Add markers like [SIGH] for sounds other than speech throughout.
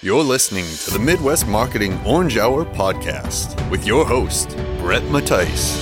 You're listening to the Midwest Marketing Orange Hour podcast with your host, Brett Mattice.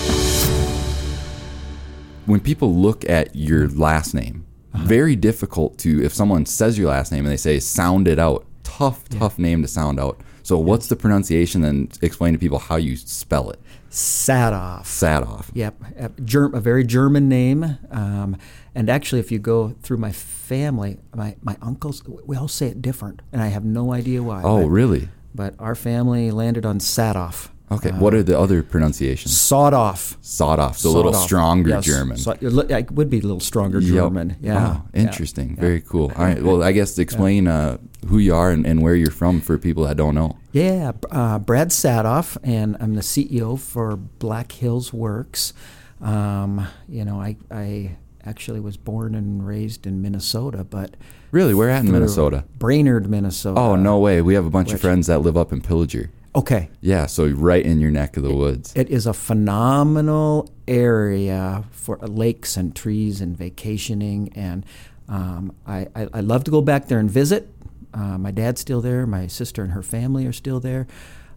When people look at your last name, uh-huh. very difficult to, if someone says your last name and they say, sound it out, tough, tough name to sound out. So, what's the pronunciation? Then explain to people how you spell it. Sadoff. Sadoff. Yep, a, Germ, a very German name. Um, and actually, if you go through my family, my, my uncles, we all say it different, and I have no idea why. Oh, but, really? But our family landed on Sadoff. Okay. what are the other pronunciations? Sawed off. Sawed off. So a little Sawed off. stronger Yes. German. So, it would be a little stronger Yep. German. Yeah. Oh, interesting. Very cool. All right. Well, I guess explain uh, who you are and, and where you're from for people that don't know. Yeah, uh, Brad Sadoff, and I'm the CEO for Black Hills Works. Um, you know, I, I actually was born and raised in Minnesota, but Really? Where at in through Minnesota? Brainerd, Minnesota. Oh, no way. We have a bunch of friends that live up in Pillager. Okay, Yeah. So right in your neck of the woods. it is a phenomenal area for lakes and trees and vacationing, and um, I, I, I love to go back there and visit. Uh, my dad's still there. My sister and her family are still there.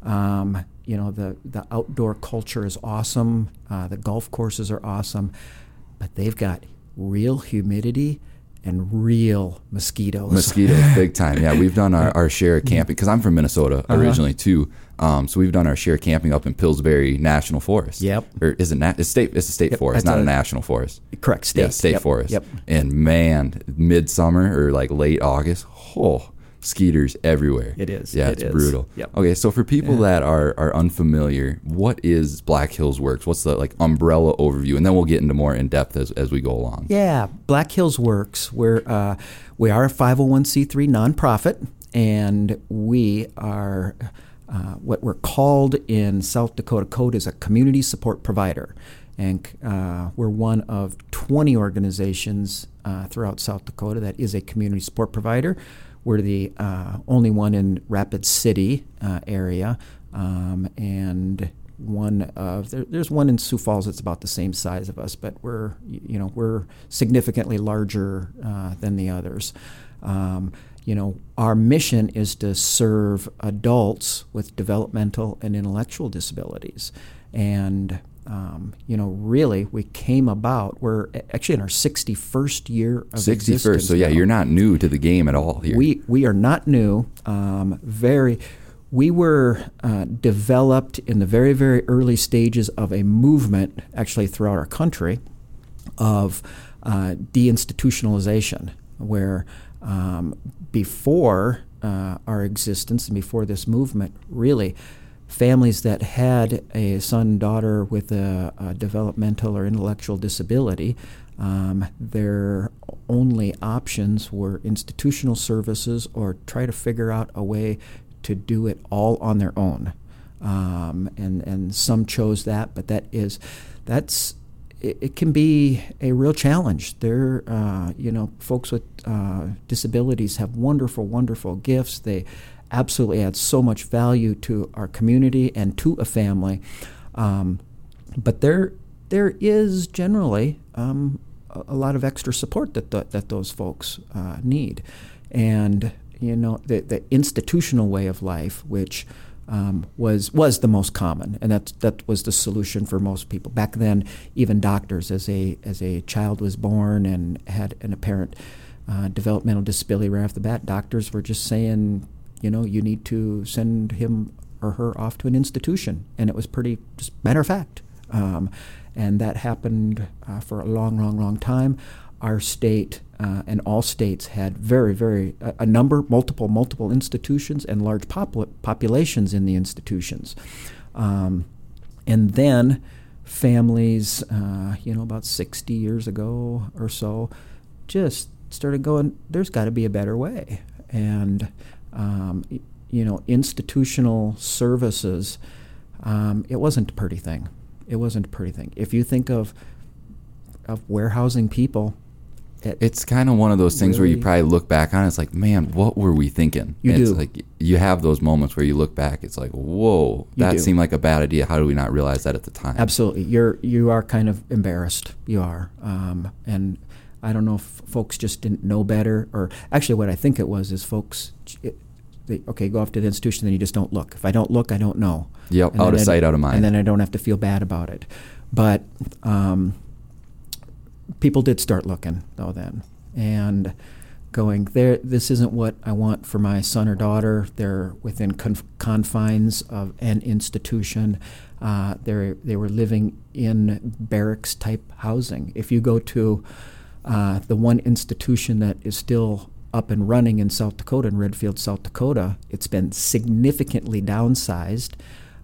Um, you know, the, the outdoor culture is awesome. Uh, the golf courses are awesome, but they've got real humidity and real mosquitoes. Mosquitoes, big time. Yeah, we've done our, [LAUGHS] our share of camping because I'm from Minnesota Uh-huh. originally too. Um, so we've done our share camping up in Pillsbury National Forest. Yep. Or is it na- it's state? It's a state Yep, forest, not a, a- national forest. Correct, state. Yeah, state Yep, forest. Yep. And man, midsummer or like late August, oh, skeeters everywhere. It is. Yeah, It it's is. brutal. Yep. Okay, so for people that are are unfamiliar, what is Black Hills Works? What's the like umbrella overview? And then we'll get into more in depth as, as we go along. Yeah, Black Hills Works. We're uh, we are a 501c3 nonprofit, and we are uh, what we're called in South Dakota Code is a community support provider, and uh, we're one of 20 organizations uh, throughout South Dakota that is a community support provider. We're the uh, only one in Rapid City uh, area, um, and one of there, there's one in Sioux Falls that's about the same size of us, but we're you know we're significantly larger uh, than the others. Um, you know, our mission is to serve adults with developmental and intellectual disabilities, and um, you know, really, we came about. We're actually in our 61st year of Sixty first. existence So yeah, now. you're not new to the game at all here. We we are not new. Um, very, we were uh, developed in the very very early stages of a movement, actually throughout our country, of uh, deinstitutionalization, where um, before uh, our existence and before this movement, really. Families that had a son, daughter with a, a developmental or intellectual disability, um, their only options were institutional services or try to figure out a way to do it all on their own. Um, and, and some chose that, but that is, that's, it, it can be a real challenge. There, uh, you know, folks with uh, disabilities have wonderful, wonderful gifts. They absolutely add so much value to our community and to a family. Um, but there, there is generally um, a, a lot of extra support that th- that those folks uh, need, and you know the the institutional way of life, which um, was was the most common, and that that was the solution for most people back then. Even doctors, as a as a child was born and had an apparent uh, developmental disability right off the bat, doctors were just saying, you know, you need to send him or her off to an institution, and it was pretty just matter of fact. Um, and that happened uh, for a long, long, long time. Our state uh, and all states had very, very a, a number, multiple, multiple institutions and large popul- populations in the institutions. Um, and then families, uh, you know, about 60 years ago or so, just started going, there's got to be a better way. And, um, you know, institutional services, um, it wasn't a pretty thing. It wasn't a pretty thing. If you think of, of warehousing people, It's kind of one of those things where you probably look back on it, it's like, man, what were we thinking? You it's do. like you have those moments where you look back, it's like, whoa, You that do. seemed like a bad idea. How do we not realize that at the time? Absolutely, you're you are kind of embarrassed. You are, um, and I don't know if folks just didn't know better, or actually, what I think it was is folks. It, they, okay, go off to the institution, then you just don't look. If I don't look, I don't know. Yep, And out of sight, out of mind. And then I don't have to feel bad about it. But um, people did start looking though then, and going there. This isn't what I want for my son or daughter. They're within conf- confines of an institution. Uh, they they were living in barracks type housing. If you go to uh, the one institution that is still up and running in South Dakota, in Redfield, South Dakota, it's been significantly downsized.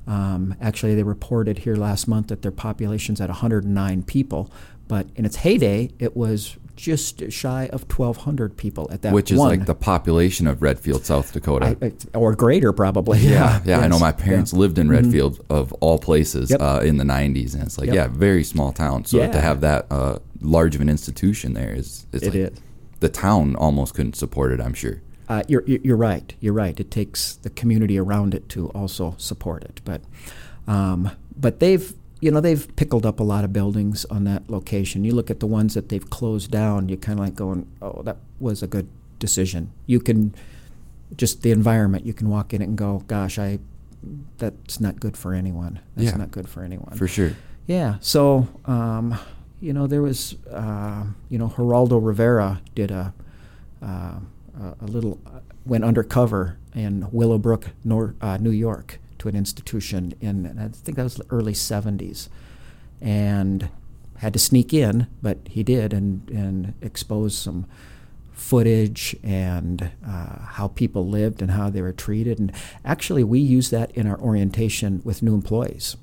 Um, actually, they reported here last month that their population's at 109 people, but in its heyday, it was just shy of 1,200 people at that point. Which is one. like the population of Redfield, South Dakota. I- or greater, probably. yeah, [LAUGHS] yeah. I know my parents yeah. lived in Redfield, of all places, Yep. uh, in the '90s, and it's like, Yep. yeah, very small town. So Yeah. to have that uh, large of an institution there is, is It like, is. the town almost couldn't support it. I'm sure. Uh, you're, you're you're right. You're right. It takes the community around it to also support it. But um, but they've you know they've pickled up a lot of buildings on that location. You look at the ones that they've closed down. You're kind of like going, oh, that was a good decision. You can just the environment. You can walk in it and go, gosh, I that's not good for anyone. That's Yeah. not good for anyone. For sure. Yeah. So, um, you know, there was, uh, you know, Geraldo Rivera did a, uh, a- little, uh, went undercover in Willowbrook, Nor- uh, New York, to an institution in, I think that was the early 70s, and had to sneak in, but he did, and, and expose some footage and uh, how people lived and how they were treated. And actually, we use that in our orientation with new employees.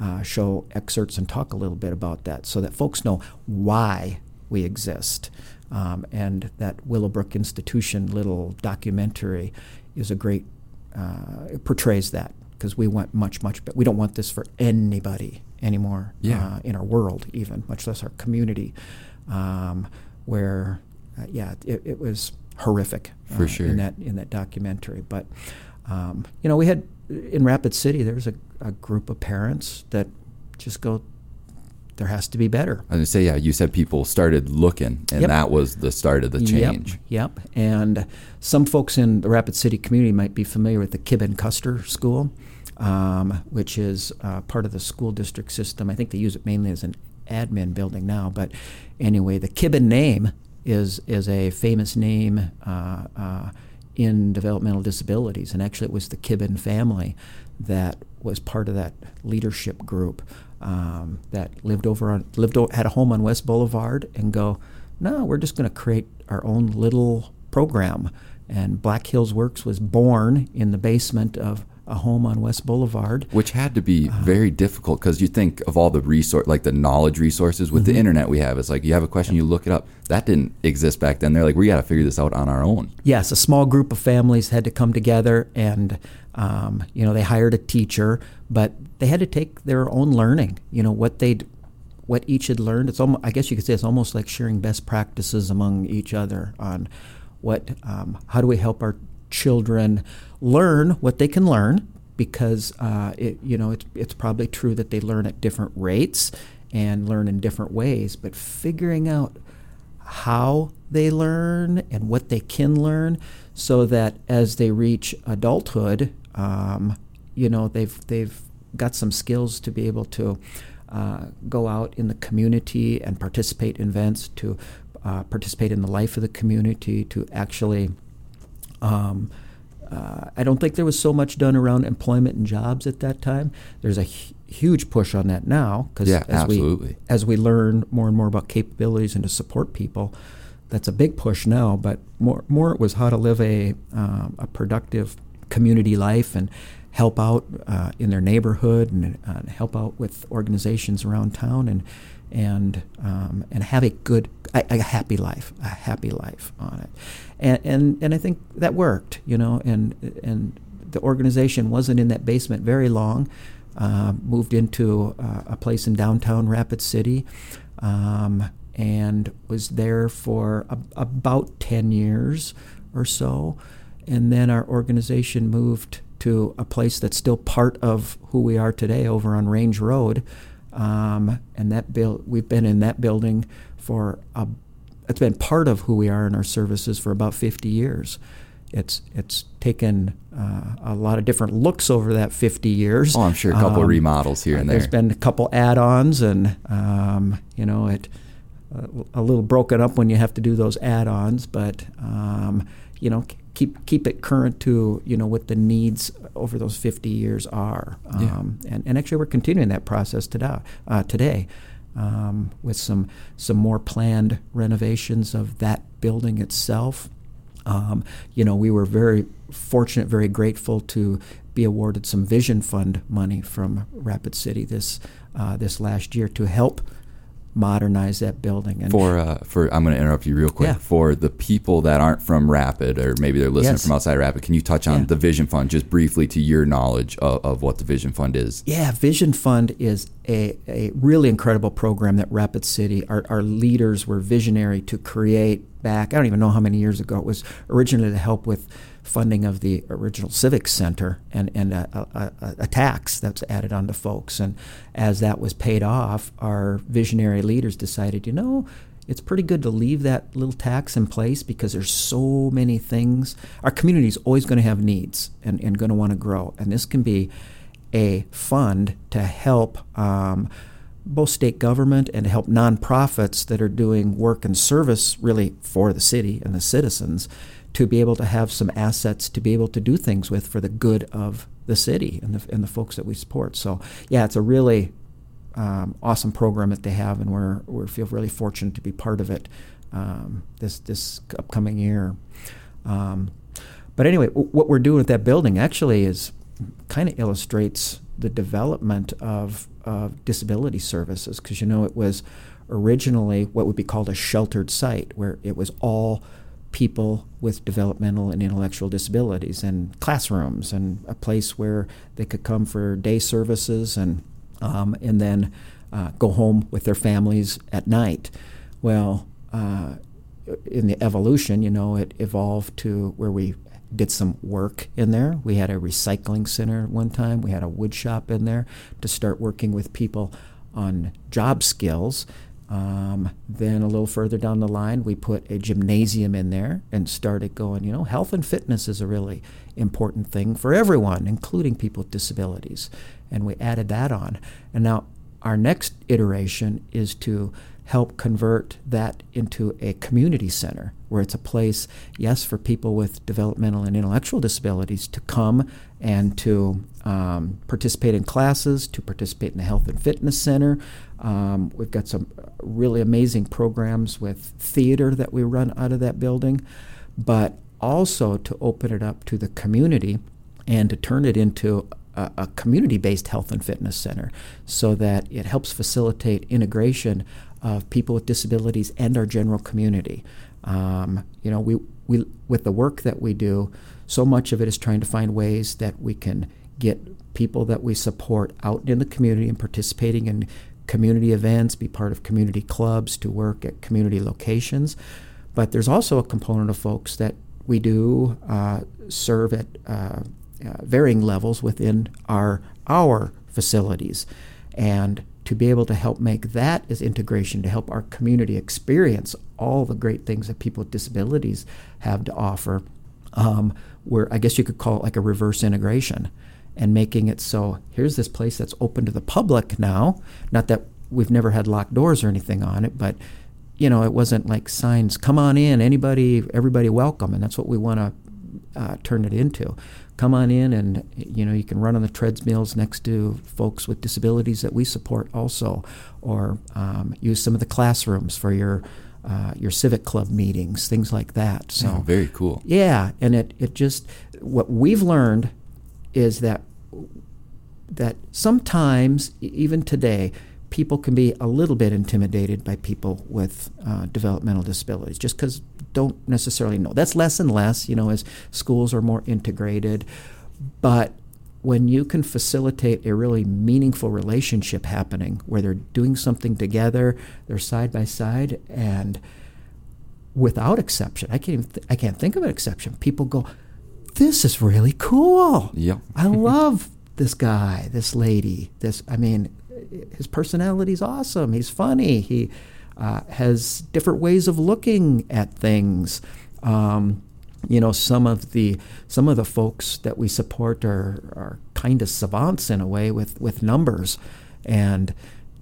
Uh, show excerpts and talk a little bit about that so that folks know why we exist. Um, and that Willowbrook Institution little documentary is a great, uh, it portrays that because we want much, much better. We don't want this for anybody anymore Yeah. uh, in our world, even, much less our community, um, where, uh, yeah, it, it was horrific For uh, sure. in that in that documentary. But um, you know, we had in Rapid City, there was a, a group of parents that just go, there has to be better. I was gonna say, yeah. You said people started looking, and Yep. that was the start of the change. Yep, yep. And some folks in the Rapid City community might be familiar with the Kibben Custer School, um, which is uh, part of the school district system. I think they use it mainly as an admin building now. But anyway, the Kibben name is is a famous name uh, uh, in developmental disabilities, and actually, it was the Kibben family that was part of that leadership group um, that lived over on lived o- had a home on West Boulevard and go, no, we're just going to create our own little program. And Black Hills Works was born in the basement of a home on West Boulevard. which had to be Uh-huh. very difficult because you think of all the resource like the knowledge resources with Mm-hmm. the internet we have it's like you have a question you look it up that didn't exist back then they're like we got to figure this out on our own Yes, a small group of families had to come together, and um, you know they hired a teacher, but they had to take their own learning. You know what they'd, what each had learned. It's almost, I guess you could say, it's almost like sharing best practices among each other on what, um, how do we help our children learn what they can learn because uh, it, you know it's, it's probably true that they learn at different rates and learn in different ways, but figuring out how they learn and what they can learn so that as they reach adulthood, um, you know, they've, they've got some skills to be able to uh, go out in the community and participate in events, to uh, participate in the life of the community, to actually. Um, uh, I don't think there was so much done around employment and jobs at that time. There's a huge push on that now because Yeah, as absolutely. we as we learn more and more about capabilities and to support people, that's a big push now. But more more it was how to live a um, a productive community life and help out uh, in their neighborhood and uh, help out with organizations around town and and um, and have a good a, a happy life a happy life on it and, and and I think that worked you know and and the organization wasn't in that basement very long uh, moved into uh, a place in downtown Rapid City um, and was there for a, about 10 years or so and then our organization moved to a place that's still part of who we are today over on Range Road. Um, and that build, we've been in that building for a, it's been part of who we are in our services for about 50 years. it's it's taken uh, a lot of different looks over that 50 years. Oh, I'm sure a couple Um, remodels here and there. There's been a couple add-ons, and um, you know it a little broken up when you have to do those add-ons, but um, you know keep keep it current to you know what the needs over those 50 years are. Yeah. Um, and, and actually, we're continuing that process today. Uh, today. Um, with some some more planned renovations of that building itself, um, you know, we were very fortunate, very grateful to be awarded some Vision Fund money from Rapid City this uh, this last year to help modernize that building. And for uh, for I'm going to interrupt you real quick. Yeah. For the people that aren't from Rapid or maybe they're listening Yes. from outside Rapid, can you touch on Yeah. the Vision Fund just briefly to your knowledge of, of what the Vision Fund is? Yeah, Vision Fund is a, a really incredible program that Rapid City, our, our leaders were visionary to create back, I don't even know how many years ago. It was originally to help with funding of the original Civic Center and, and a, a, a, a tax that's added onto folks. And as that was paid off, our visionary leaders decided, you know, it's pretty good to leave that little tax in place because there's so many things. Our community is always going to have needs and, and going to want to grow. And this can be a fund to help um, both state government and to help nonprofits that are doing work and service really for the city and the citizens to be able to have some assets to be able to do things with for the good of the city and the, and the folks that we support. So, yeah, it's a really um, awesome program that they have, and we're we feel really fortunate to be part of it um, this this upcoming year. Um, but anyway, w- what we're doing with that building actually is kind of illustrates the development of, of disability services because you know it was originally what would be called a sheltered site where it was all people with developmental and intellectual disabilities and classrooms and a place where they could come for day services and um, and then uh, go home with their families at night. Well, uh, in the evolution, you know, it evolved to where we did some work in there. We had a recycling center one time. We had a wood shop in there to start working with people on job skills. Um, then a little further down the line, we put a gymnasium in there and started going, you know, health and fitness is a really important thing for everyone, including people with disabilities. And we added that on. And now our next iteration is to help convert that into a community center where it's a place, yes, for people with developmental and intellectual disabilities to come and to um, participate in classes, to participate in the health and fitness center. Um, we've got some really amazing programs with theater that we run out of that building, but also to open it up to the community and to turn it into a, a community-based health and fitness center so that it helps facilitate integration of people with disabilities and our general community. Um, you know, we, we with the work that we do, so much of it is trying to find ways that we can get people that we support out in the community and participating in community events, be part of community clubs, to work at community locations. But there's also a component of folks that we do uh, serve at uh, uh, varying levels within our our facilities, and to be able to help make that as integration to help our community experience all the great things that people with disabilities have to offer. Um, where I guess you could call it like a reverse integration and making it so here's this place that's open to the public now. Not that we've never had locked doors or anything on it, but you know, it wasn't like signs, come on in, anybody, everybody welcome. And that's what we want to uh, turn it into. Come on in and, you know, you can run on the treadmills next to folks with disabilities that we support also, or um, use some of the classrooms for your, uh, your civic club meetings, things like that. So Oh, very cool. yeah, and it, it just what we've learned is that that sometimes even today people can be a little bit intimidated by people with uh, developmental disabilities just because don't necessarily know. That's less and less, you know, as schools are more integrated. But when you can facilitate a really meaningful relationship happening where they're doing something together, they're side by side, and without exception, I can't even th- I can't think of an exception. People go, "This is really cool. Yep. I love this guy, this lady. This, I mean, his personality's awesome. He's funny. He uh, has different ways of looking at things. Um, you know some of the some of the folks that we support are are kind of savants in a way with with numbers and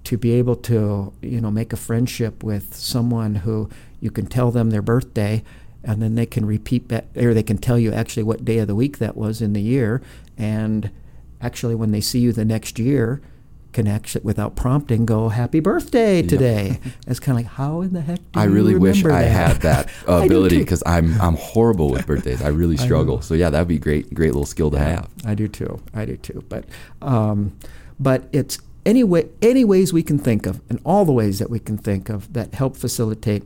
to be able to you know make a friendship with someone who you can tell them their birthday and then they can repeat that or they can tell you actually what day of the week that was in the year and actually when they see you the next year can actually without prompting go happy birthday today it's kind of like how in the heck do I really wish remember I had that [LAUGHS] ability because I'm I'm horrible with birthdays. I really [LAUGHS] struggle. So yeah, that'd be great great little skill to have. I do too. I do too. But um, but it's any way any ways we can think of, and all the ways that we can think of that help facilitate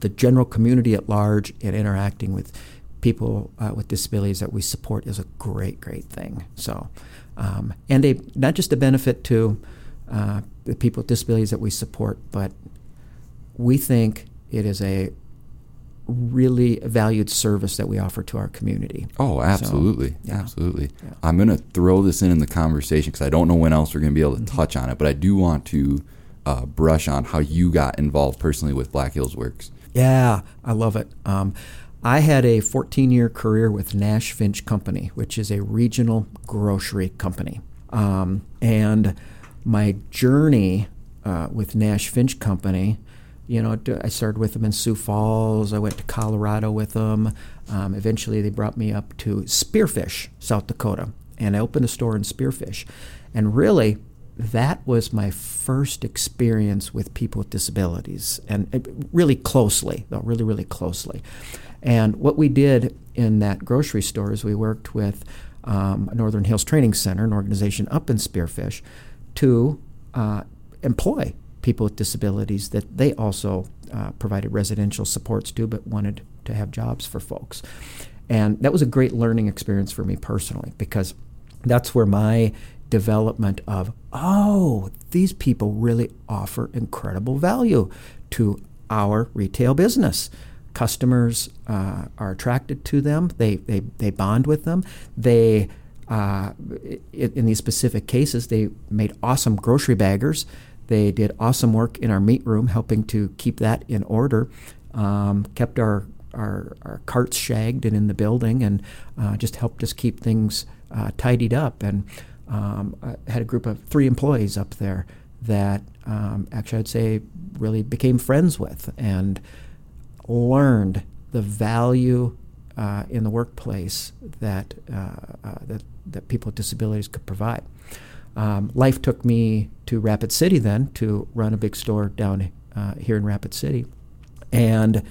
the general community at large in interacting with people uh, with disabilities that we support is a great great thing. So um, and a not just a benefit to uh, the people with disabilities that we support, but we think it is a really valued service that we offer to our community. Oh, absolutely, yeah. absolutely. Yeah. I'm gonna throw this in in the conversation because I don't know when else we're gonna be able to Mm-hmm. touch on it, but I do want to uh, brush on how you got involved personally with Black Hills Works. Yeah, I love it. Um, I had a 14 year career with Nash Finch Company, which is a regional grocery company. Um, and my journey uh, with Nash Finch Company, you know, I started with them in Sioux Falls. I went to Colorado with them. Um, eventually, they brought me up to Spearfish, South Dakota, and I opened a store in Spearfish. And really, that was my first experience with people with disabilities, and uh, really closely, though, really, really closely. And what we did in that grocery store is we worked with um, Northern Hills Training Center, an organization up in Spearfish, to uh, employ people with disabilities that they also uh, provided residential supports to, but wanted to have jobs for folks. And that was a great learning experience for me personally because that's where my development of, oh, these people really offer incredible value to our retail business. Customers uh, are attracted to them. They, they, they bond with them. They, uh, in these specific cases, they made awesome grocery baggers. They did awesome work in our meat room, helping to keep that in order. Um, kept our, our our carts shagged and in the building, and uh, just helped us keep things uh, tidied up. And um, had a group of three employees up there that um, actually I'd say really became friends with and learned the value uh, in the workplace that, uh, uh, that that people with disabilities could provide. Um, life took me to Rapid City then to run a big store down uh, here in Rapid City, and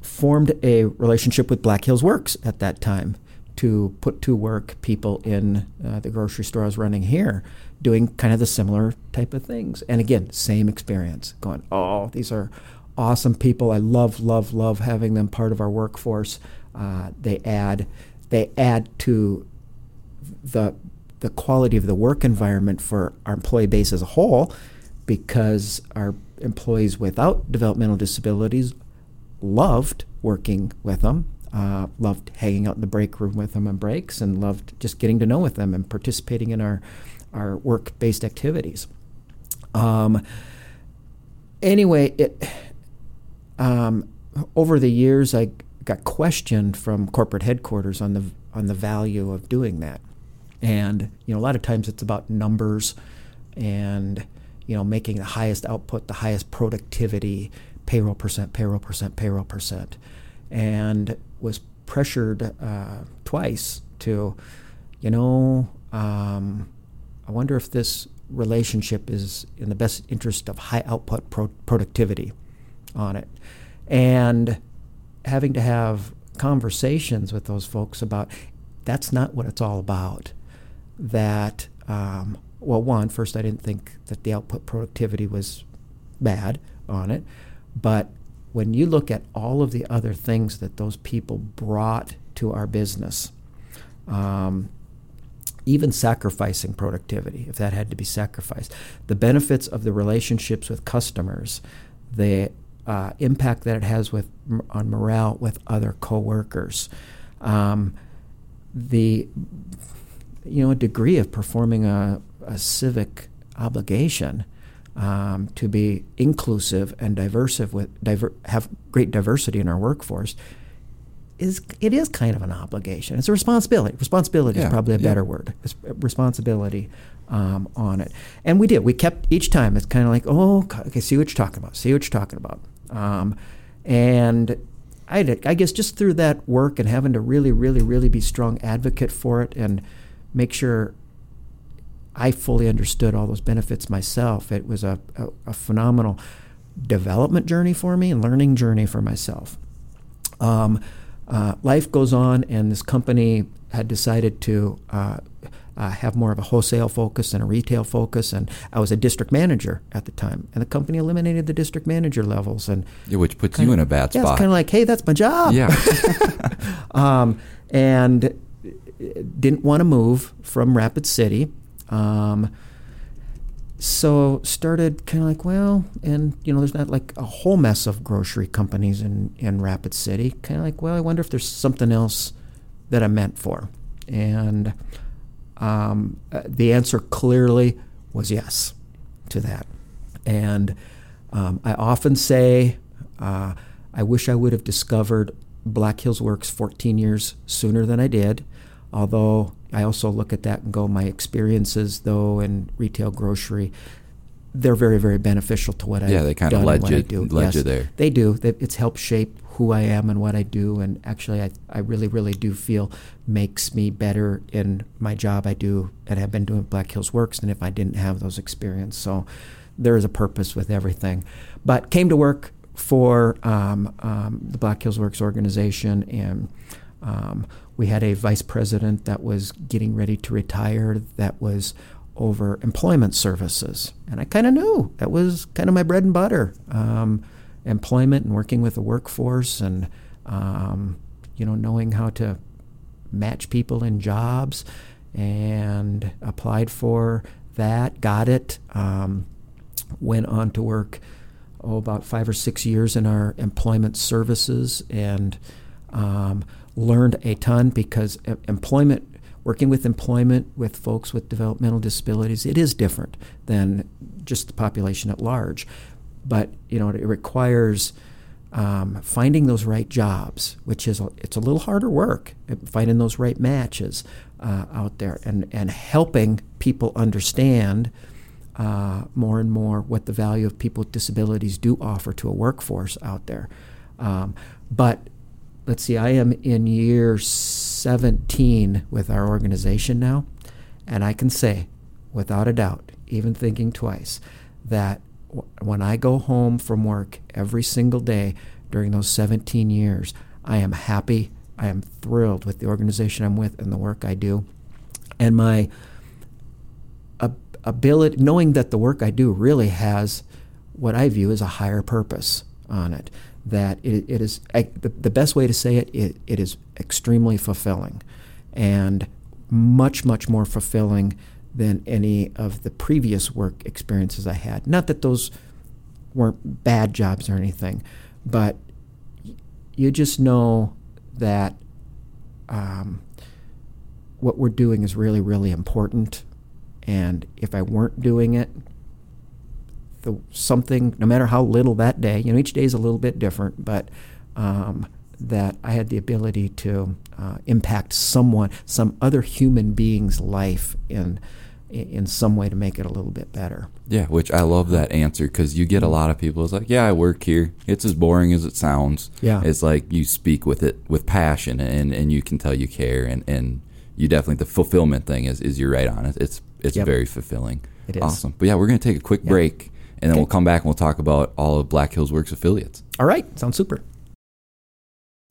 formed a relationship with Black Hills Works at that time to put to work people in uh, the grocery store I was running here, doing kind of the similar type of things. And again, same experience. Going, oh, these are awesome people. I love, love, love having them part of our workforce. Uh, they add, they add to the the quality of the work environment for our employee base as a whole, because our employees without developmental disabilities loved working with them, uh, loved hanging out in the break room with them on breaks, and loved just getting to know with them and participating in our our work based activities. Um, anyway, it um, over the years I got questioned from corporate headquarters on the on the value of doing that, and you know a lot of times it's about numbers, and you know making the highest output, the highest productivity, payroll percent, payroll percent, payroll percent, and was pressured uh, twice to, you know, um, I wonder if this relationship is in the best interest of high output pro- productivity on it. And having to have conversations with those folks about that's not what it's all about. That, um, well, one, first, I didn't think that the output productivity was bad on it. But when you look at all of the other things that those people brought to our business, um, even sacrificing productivity, if that had to be sacrificed, the benefits of the relationships with customers, the uh, impact that it has with on morale with other coworkers, um, the you know a degree of performing a, a civic obligation um, to be inclusive and diverse with diver, have great diversity in our workforce is it is kind of an obligation. It's a responsibility. Responsibility Yeah, is probably a yeah. better word. It's responsibility um, on it, and we did. We kept each time. It's kind of like, oh, okay, see what you're talking about. See what you're talking about. Um, and I, I guess just through that work and having to really, really, really be strong advocate for it and make sure I fully understood all those benefits myself. It was a, a, a phenomenal development journey for me and learning journey for myself. Um, uh, life goes on, and this company had decided to uh, uh, have more of a wholesale focus and a retail focus. And I was a district manager at the time, and the company eliminated the district manager levels. And Yeah, which puts you in a bad yeah, spot. it's kind of like, hey, that's my job yeah. [LAUGHS] um, and didn't want to move from Rapid City. Um, so started kind of like, well, and you know, there's not like a whole mess of grocery companies in, in Rapid City. Kind of like, well, I wonder if there's something else that I'm meant for. And um, the answer clearly was yes to that. And um, I often say, uh, I wish I would have discovered Black Hills Works 14 years sooner than I did. Although I also look at that and go, my experiences, though, in retail grocery, they're very, very beneficial to what Yeah, I've they kinda led you- do. led yes, you there. They do. It's helped shape who I am and what I do. And actually, I, I really, really do feel makes me better in my job I do and have been doing Black Hills Works than if I didn't have those experiences. So there is a purpose with everything. But came to work for um, um, the Black Hills Works organization and um, we had a vice president that was getting ready to retire that was over employment services. And I kind of knew that was kind of my bread and butter um, employment and working with the workforce and, um, you know, knowing how to match people in jobs and applied for that, got it, um, went on to work oh, about five or six years in our employment services and um, learned a ton because employment, working with employment with folks with developmental disabilities, it is different than just the population at large. But you know, it requires um, finding those right jobs, which is it's a little harder work, uh, finding those right matches uh, out there, and and helping people understand uh, more and more what the value of people with disabilities do offer to a workforce out there. Um, but let's see, I am in year 17 with our organization now, and I can say, without a doubt, even thinking twice, that when I go home from work every single day during those 17 years, I am happy. I am thrilled with the organization I'm with and the work I do. And my ability, knowing that the work I do really has what I view as a higher purpose on it. That it, it is I, the, the best way to say it, it. It is extremely fulfilling, and much much more fulfilling than any of the previous work experiences I had. Not that those weren't bad jobs or anything, but you just know that um, what we're doing is really, really important. And if I weren't doing it, the something, no matter how little that day, you know, each day is a little bit different, but um, that I had the ability to uh, impact someone, some other human being's life in in some way to make it a little bit better. Yeah, which I love that answer because you get a lot of people. It's like, yeah, I work here. It's as boring as it sounds. Yeah. it's like you speak with it with passion, and and you can tell you care, and and you definitely the fulfillment thing is is you're right on it. It's it's Yep. very fulfilling. It is. awesome. But yeah, we're gonna take a quick break, and then Okay. we'll come back and we'll talk about all of Black Hills Works affiliates. All right, sounds super.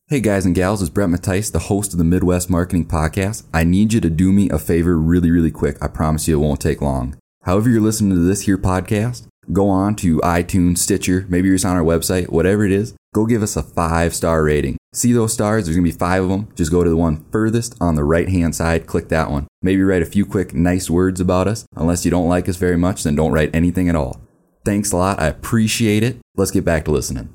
Hey guys and gals, it's Brett Mattice, the host of the Midwest Marketing Podcast. I need you to do me a favor really, really quick. I promise you it won't take long. However you're listening to this here podcast, go on to iTunes, Stitcher, maybe you're on our website, whatever it is, go give us a five star rating. See those stars? There's gonna be five of them. Just go to the one furthest on the right hand side, click that one. Maybe write a few quick, nice words about us. Unless you don't like us very much, then don't write anything at all. Thanks a lot. I appreciate it. Let's get back to listening.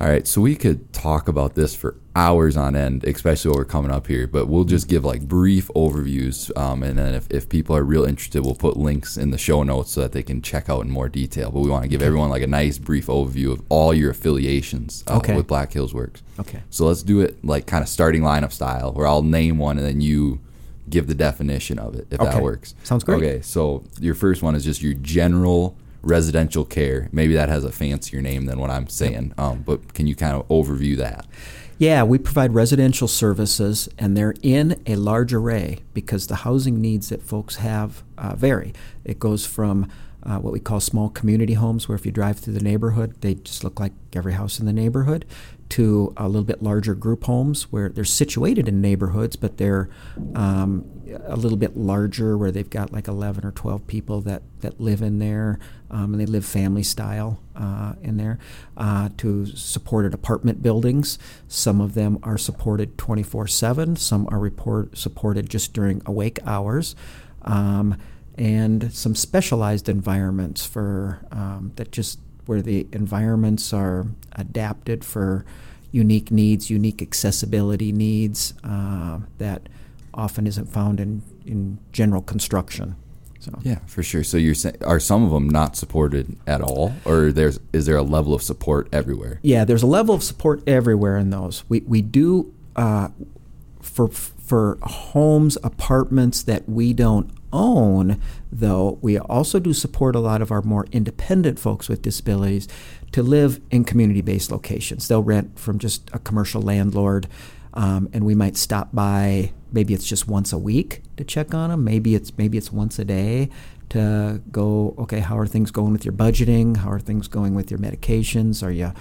All right, so we could talk about this for hours on end, especially what we're coming up here. But we'll just give like brief overviews, um, and then if, if people are real interested, we'll put links in the show notes so that they can check out in more detail. But we want to give everyone like a nice brief overview of all your affiliations uh, Okay. with Black Hills Works. Okay. So let's do it like kind of starting lineup style, where I'll name one and then you give the definition of it, if Okay. that works. Sounds great. Okay, so your first one is just your general residential care. Maybe that has a fancier name than what I'm saying, um, but can you kind of overview that? Yeah, we provide residential services, and they're in a large array because the housing needs that folks have uh, vary. It goes from uh, what we call small community homes, where if you drive through the neighborhood, they just look like every house in the neighborhood, to a little bit larger group homes where they're situated in neighborhoods, but they're um, a little bit larger, where they've got like 11 or 12 people that, that live in there, um, and they live family style uh, in there, uh, to supported apartment buildings. Some of them are supported 24 7, some are report, supported just during awake hours. Um, and some specialized environments for um, that just where the environments are adapted for unique needs, unique accessibility needs uh, that often isn't found in, in general construction. So Yeah, for sure. So you're saying are some of them not supported at all, or there's is there a level of support everywhere? yeah, there's a level of support everywhere in those. We we do uh, for for homes, apartments that we don't own, though. We also do support a lot of our more independent folks with disabilities to live in community-based locations. They'll rent from just a commercial landlord. Um, and we might stop by. Maybe it's just once a week to check on them. Maybe it's maybe it's once a day to go. Okay, how are things going with your budgeting? How are things going with your medications? Are you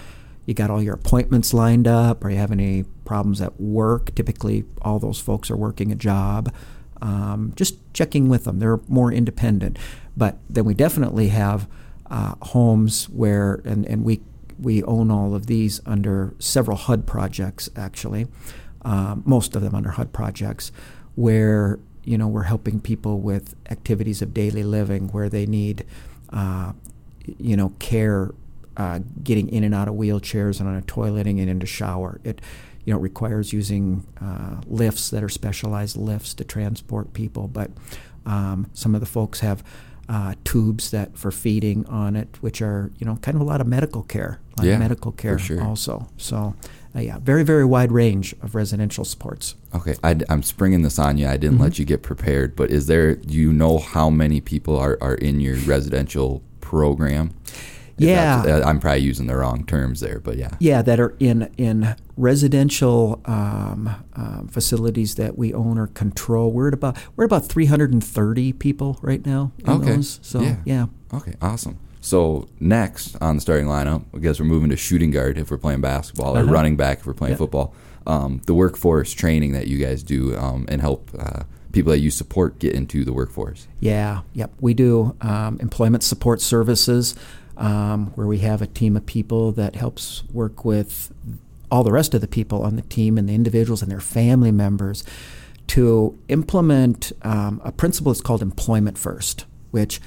you got all your appointments lined up? Are you having any problems at work? Typically, all those folks are working a job. Um, just checking with them. They're more independent. But then we definitely have uh, homes where, and, and we we own all of these under several HUD projects, actually, um, most of them under HUD projects, where you know we're helping people with activities of daily living, where they need, uh, you know, care, uh, getting in and out of wheelchairs and on a toileting and into shower. It, you know, requires using uh, lifts that are specialized lifts to transport people, but um, some of the folks have uh, tubes that for feeding on it, which are you know kind of a lot of medical care, Yeah, medical care sure. also. So, uh, yeah, very very wide range of residential supports. Okay, I, am springing this on you. I didn't Mm-hmm. let you get prepared, but is there? Do you know how many people are, are in your residential program? If Yeah. uh, I'm probably using the wrong terms there, but yeah. Yeah, that are in in residential um, um, facilities that we own or control. We're at about we're at about 330 people right now. In Okay. Those. So Yeah. yeah. Okay, awesome. So next on the starting lineup, I guess we're moving to shooting guard if we're playing basketball, or Uh-huh. running back if we're playing Yeah. football. Um, the workforce training that you guys do um, and help uh, people that you support get into the workforce. Yeah, yep. We do um, employment support services um, where we have a team of people that helps work with all the rest of the people on the team and the individuals and their family members to implement um, a principle that's called employment first, which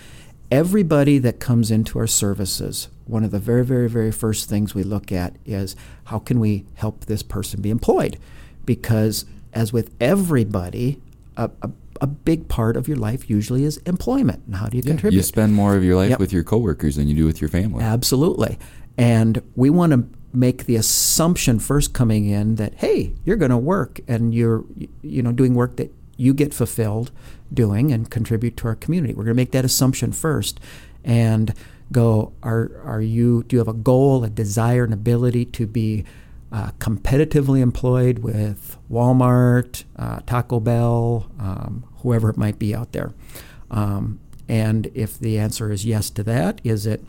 everybody that comes into our services, one of the very, very, very first things we look at is how can we help this person be employed? Because as with everybody, a, a, a big part of your life usually is employment and how do you contribute? You spend more of your life Yep. with your coworkers than you do with your family. Absolutely. And we want to make the assumption first coming in that hey, you're going to work and you're you know doing work that you get fulfilled doing and contribute to our community. We're going to make that assumption first and go are are you do you have a goal, a desire, an ability to be uh, competitively employed with Walmart, uh, Taco Bell, um, whoever it might be out there. Um, and if the answer is yes to that, is it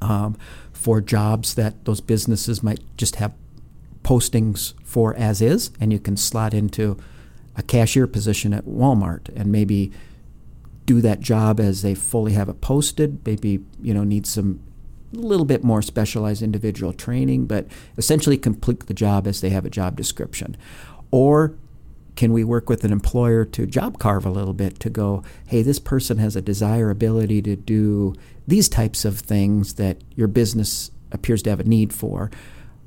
um, for jobs that those businesses might just have postings for as is, and you can slot into a cashier position at Walmart and maybe do that job as they fully have it posted. Maybe you know need some little bit more specialized individual training, but essentially complete the job as they have a job description. Or can we work with an employer to job carve a little bit to go, hey, this person has a desirability to do these types of things that your business appears to have a need for.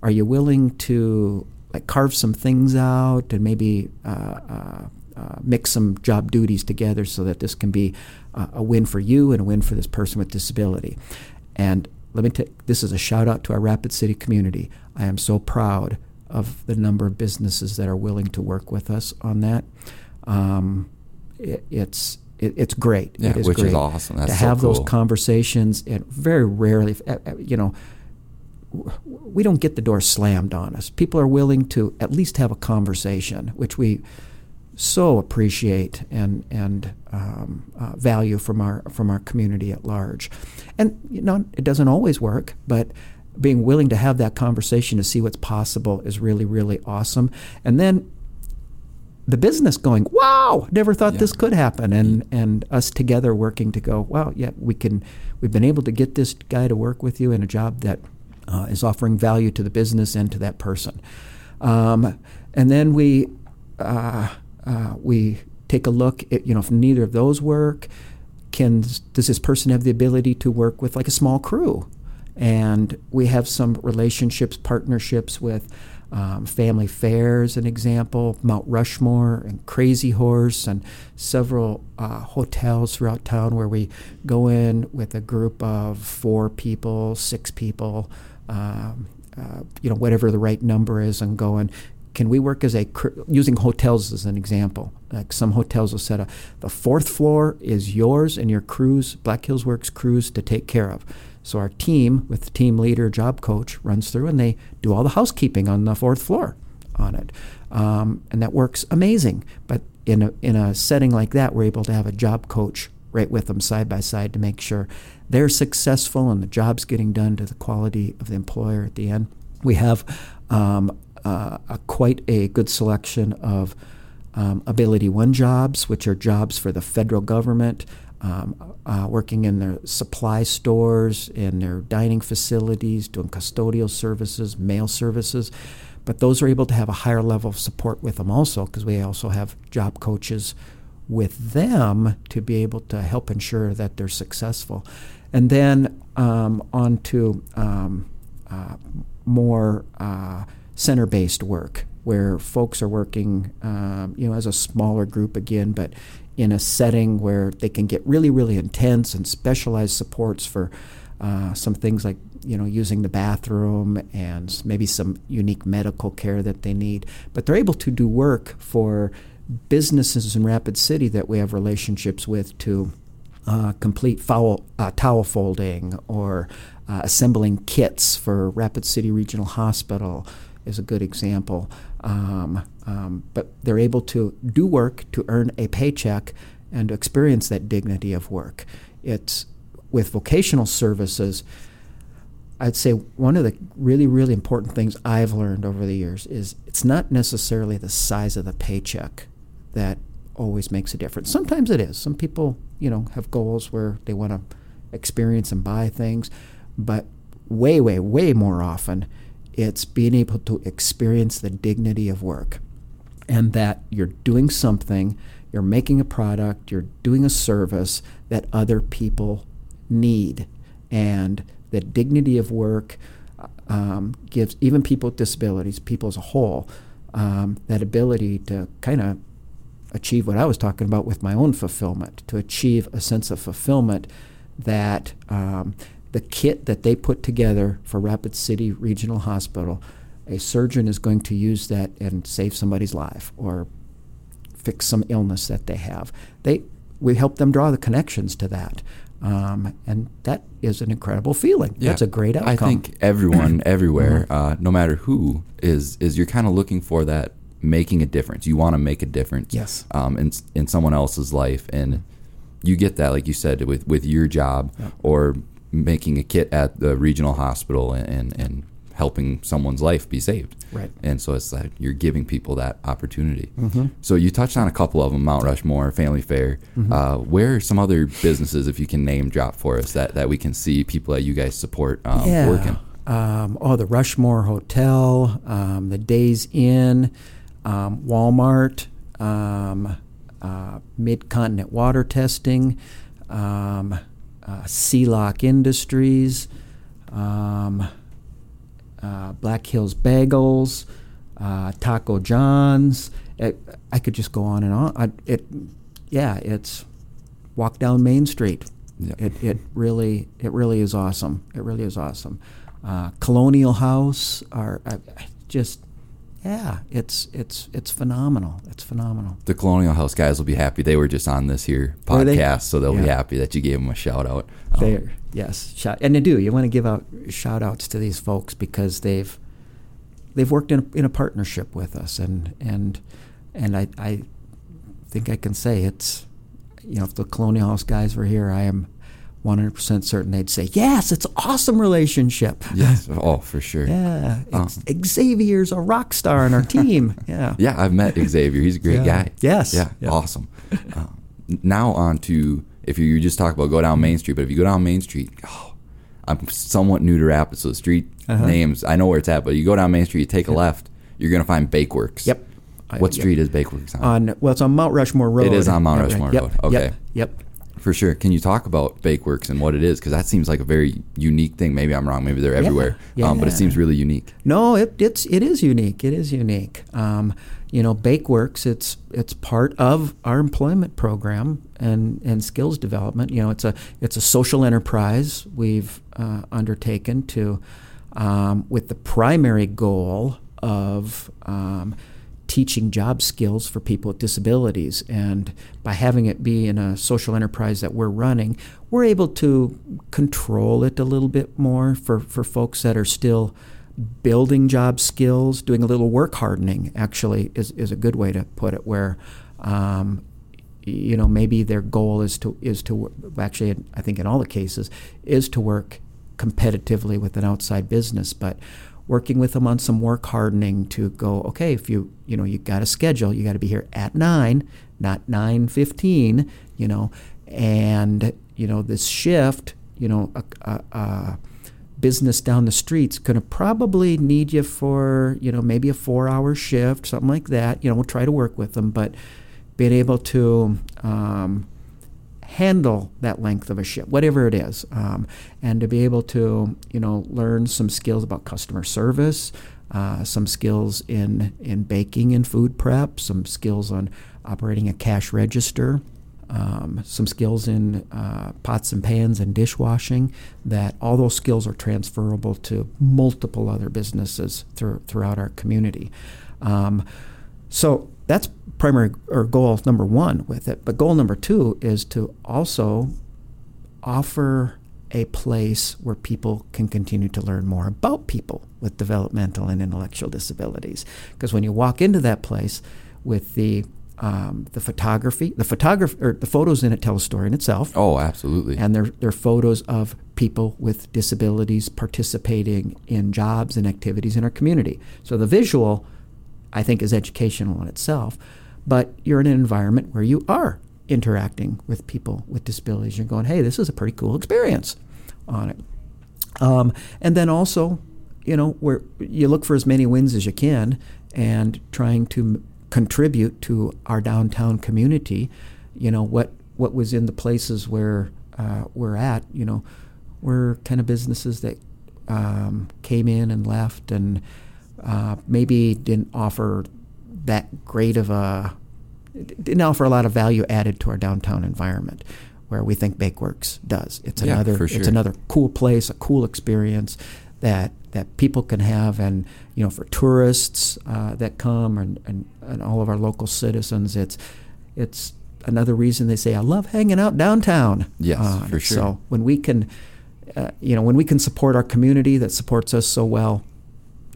are you willing to like carve some things out and maybe uh, uh, uh, mix some job duties together so that this can be uh, a win for you and a win for this person with disability. And let me take this is a shout out to our Rapid City community. I am so proud of the number of businesses that are willing to work with us on that. Um, it, it's it, it's great. Yeah, it is which great is awesome. That's to so have cool. those conversations. And very rarely, uh, you know, we don't get the door slammed on us. People are willing to at least have a conversation, which we so appreciate and and um, uh, value from our from our community at large. And you know, it doesn't always work, but being willing to have that conversation to see what's possible is really really awesome. And then the business going, wow, never thought Yeah. this could happen, and and us together working to go, wow, yeah, we can. We've been able to get this guy to work with you in a job that uh, is offering value to the business and to that person. Um, and then we uh, uh, we take a look at you know if neither of those work, can does this person have the ability to work with like a small crew? And we have some relationships, partnerships with um, Family Fares, an example, Mount Rushmore, and Crazy Horse, and several uh, hotels throughout town where we go in with a group of four people, six people, um, uh, you know, whatever the right number is, and going. Can we work as a using hotels as an example? Like some hotels will set up the fourth floor is yours and your crews, Black Hills Works crews, to take care of. So our team, with the team leader, job coach, runs through and they do all the housekeeping on the fourth floor on it, um, and that works amazing. But in a in a setting like that, we're able to have a job coach right with them side by side to make sure they're successful and the job's getting done to the quality of the employer at the end. We have um, uh, a, quite a good selection of um, AbilityOne jobs, which are jobs for the federal government, um, uh, working in their supply stores, in their dining facilities, doing custodial services, mail services. But those are able to have a higher level of support with them also, because we also have job coaches with them to be able to help ensure that they're successful. And then um, on to um, uh, more uh, center based work where folks are working, um, you know, as a smaller group again, but in a setting where they can get really, really intense and specialized supports for uh, some things like, you know, using the bathroom and maybe some unique medical care that they need. But they're able to do work for businesses in Rapid City that we have relationships with to uh, complete foul, uh, towel folding or uh, assembling kits for Rapid City Regional Hospital is a good example. Um, um, but they're able to do work to earn a paycheck and experience that dignity of work. It's with vocational services. I'd say one of the really, really important things I've learned over the years is it's not necessarily the size of the paycheck that always makes a difference. Sometimes it is. Some people, you know, have goals where they want to experience and buy things, but way, way, way more often, it's being able to experience the dignity of work and that you're doing something, you're making a product, you're doing a service that other people need. And the dignity of work um, gives even people with disabilities, people as a whole, um, that ability to kind of achieve what I was talking about with my own fulfillment, to achieve a sense of fulfillment that um, the kit that they put together for Rapid City Regional Hospital, a surgeon is going to use that and save somebody's life or fix some illness that they have. They, we help them draw the connections to that. Um, and that is an incredible feeling. That's a great outcome. I think everyone, [COUGHS] everywhere, uh, no matter who, is is you're kind of looking for that making a difference. You want to make a difference. Yes. Um, in in someone else's life, and you get that, like you said, with with your job or making a kit at the regional hospital and and, and helping someone's life be saved. Right. And so it's like you're giving people that opportunity. So you touched on a couple of them: Mount Rushmore, Family Fare. Uh, where are some other businesses, if you can name drop for us, that that we can see people that you guys support um, yeah. working? Um, oh, the Rushmore Hotel, um, the Days Inn, um, Walmart, um, uh, Mid Continent Water Testing, um, uh, Sealock Industries, um, uh, Black Hills Bagels, uh, Taco John's. It, I could just go on and on. I, it, yeah, it's walk down Main Street. It, it really it really is awesome. It really is awesome. Uh, Colonial House are I just yeah, it's it's it's phenomenal. It's phenomenal. The Colonial House guys will be happy. They were just on this here Were they? podcast, so they'll be happy that you gave them a shout out. Um, They yes, shout, and they do. You want to give out shout outs to these folks because they've they've worked in a, in a partnership with us, and and and I I think I can say it's you know if the Colonial House guys were here, I am 100% certain they'd say yes, it's an awesome relationship. [LAUGHS] yes. Oh, for sure. Yeah, Ex- Xavier's a rock star on our team. [LAUGHS] Yeah. Yeah, I've met Xavier. He's a great Yeah. guy. Yes. Yeah, Yeah. awesome. Uh, now on to if you, you just talk about go down Main Street, but if you go down Main Street, oh, I'm somewhat new to Rapids, so the street Uh-huh. names I know where it's at. But you go down Main Street, you take a left, you're gonna find Bakeworks. Yep. What yep. street is Bakeworks on? On well, it's on Mount Rushmore Road. is on Mount right. Rushmore Yep, Road. Yep. Okay. Yep. For sure. Can you talk about Bakeworks and what it is? Because that seems like a very unique thing. Maybe I'm wrong. Maybe they're everywhere. Um, but it seems really unique. No, it, it's it is unique. It is unique. Um, you know, BakeWorks. It's it's part of our employment program and, and skills development. You know, it's a it's a social enterprise we've uh, undertaken to um, with the primary goal of um, teaching job skills for people with disabilities. And by having it be in a social enterprise that we're running, we're able to control it a little bit more for, for folks that are still building job skills, doing a little work hardening, actually, is, is a good way to put it, where um, you know maybe their goal is to is to actually I think in all the cases is to work competitively with an outside business but working with them on some work hardening to go okay if you you know you got a schedule you got to be here at 9 not 9:15 you know? And you know this shift you know a, a, a business down the street's going to probably need you for you know maybe a four hour shift something like that. You know we'll try to work with them but being able to um, handle that length of a ship, whatever it is um, and to be able to you know learn some skills about customer service uh, some skills in in baking and food prep some skills on operating a cash register um, some skills in uh, pots and pans and dishwashing that all those skills are transferable to multiple other businesses through, throughout our community. Um, so that's primary or goal number one with it. But goal number two is to also offer a place where people can continue to learn more about people with developmental and intellectual disabilities. Because when you walk into that place with the um, the photography, the photography or the photos in it tell a story in itself, Oh, absolutely. and they're they're photos of people with disabilities participating in jobs and activities in our community. So the visual, I think, is educational in itself, but you're in an environment where you are interacting with people with disabilities. You're going, hey, this is a pretty cool experience on it. Um, and then also, you know, where you look for as many wins as you can and trying to m- contribute to our downtown community. You know, what, what was in the places where uh, we're at, you know, we're kind of businesses that um, came in and left and uh, maybe didn't offer that great of a didn't offer a lot of value added to our downtown environment where we think Bakeworks does. It's Yeah, another for it's another cool place, a cool experience that that people can have and you know for tourists uh, that come and, and, and all of our local citizens it's it's another reason they say I love hanging out downtown. Yes, on for sure. So when we can uh, you know when we can support our community that supports us so well,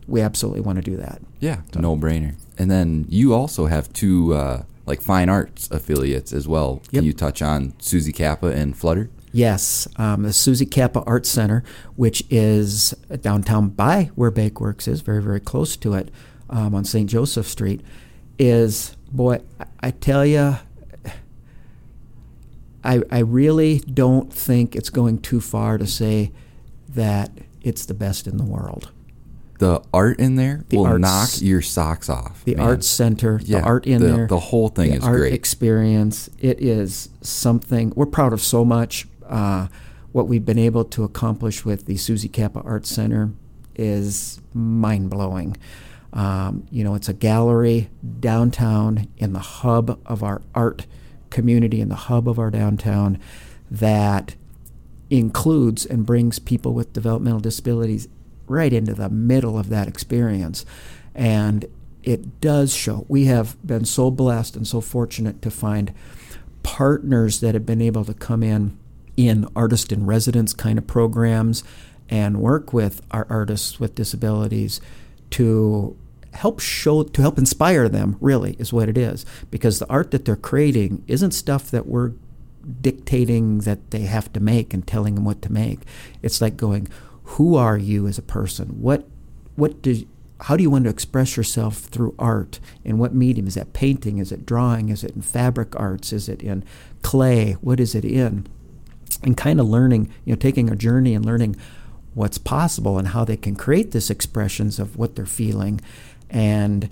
we absolutely want to do that. yeah, no brainer. And then you also have two uh, like fine arts affiliates as well. Can you touch on Suzie Cappa and Flutter? Yes, um, the Suzie Cappa Art Center, which is downtown by where Bakeworks is, very, very close to it um, on St. Joseph Street, is, boy, I- I tell you, I, I really don't think it's going too far to say that it's the best in the world. The art in there The will arts- knock your socks off. The man. Arts Center, Yeah, the art in the- there, the whole thing the is art great. experience. It is something we're proud of so much. Uh, what we've been able to accomplish with the Suzie Cappa Art Center is mind blowing. Um, you know, it's a gallery downtown in the hub of our art community, in the hub of our downtown, that includes and brings people with developmental disabilities right into the middle of that experience. And it does show. We have been so blessed and so fortunate to find partners that have been able to come in in artist in residence kind of programs and work with our artists with disabilities to help show to help inspire them really is what it is because the art that they're creating isn't stuff that we're dictating that they have to make and telling them what to make it's like going who are you as a person? What what do how do you want to express yourself through art? In what medium? Is that painting? Is it drawing? Is it in fabric arts? Is it in clay? What is it in? And kind of learning you know taking a journey and learning what's possible and how they can create this expressions of what they're feeling. And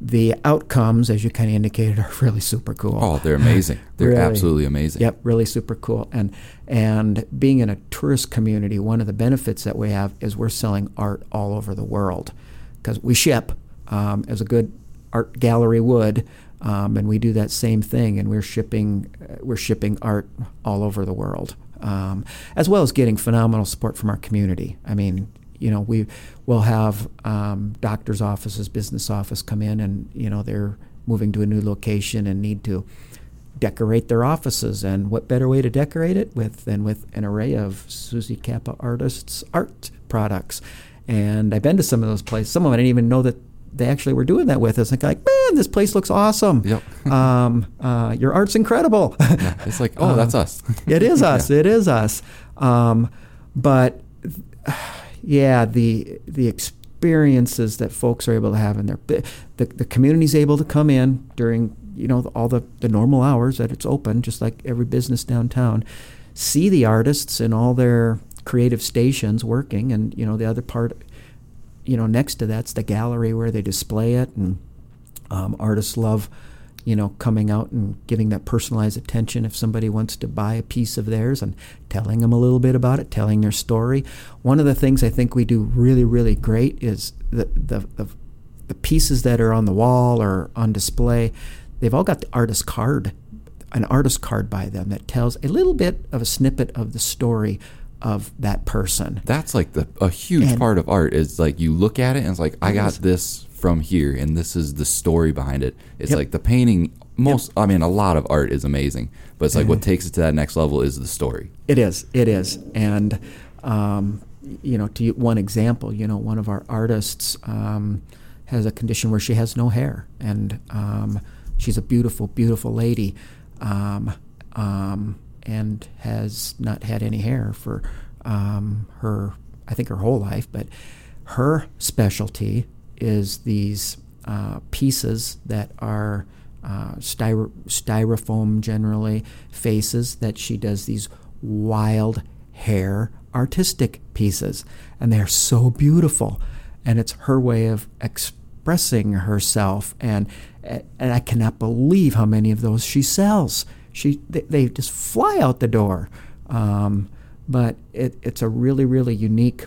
the outcomes, as you kind of indicated, are really super cool. Oh, they're amazing. [LAUGHS] They're really, absolutely amazing. Yep, really super cool. And and being in a tourist community, one of the benefits that we have is we're selling art all over the world because we ship um, as a good art gallery would, um, and we do that same thing. And we're shipping uh, we're shipping art all over the world, um, as well as getting phenomenal support from our community. I mean, you know, we will have um, doctors' offices, business office come in, and you know they're moving to a new location and need to decorate their offices. And what better way to decorate it with than with an array of Suzie Cappa artists' art products? And I've been to some of those places. Some of them I didn't even know that they actually were doing that with us. Like, like man, this place looks awesome. Yep. [LAUGHS] um, uh, your art's incredible. [LAUGHS] yeah, it's like, oh, that's uh, us. [LAUGHS] it is us. Yeah. It is us. Um, but yeah, the the experiences that folks are able to have in there, the, the, community's able to come in during you know all the, the normal hours that it's open, just like every business downtown, see the artists and all their creative stations working, and you know the other part, you know next to that's the gallery where they display it, and um, artists love you know, coming out and giving that personalized attention if somebody wants to buy a piece of theirs and telling them a little bit about it, telling their story. One of the things I think we do really, really great is the, the, the, the pieces that are on the wall or on display, they've all got the artist card, an artist card by them that tells a little bit of a snippet of the story of that person. That's like the a huge and part of art is like you look at it and it's like I got this from here and this is the story behind it. It's yep. like the painting most yep. i mean a lot of art is amazing but it's like what takes it to that next level is the story. It is it is. And um, you know to one example you know one of our artists um, has a condition where she has no hair. And um, she's a beautiful beautiful lady um, um, and has not had any hair for um, her i think her whole life but her specialty is these uh, pieces that are uh, styro- styrofoam generally faces that she does these wild hair artistic pieces. And they're so beautiful. And it's her way of expressing herself. And and I cannot believe how many of those she sells. She they, they just fly out the door. Um, but it, it's a really really unique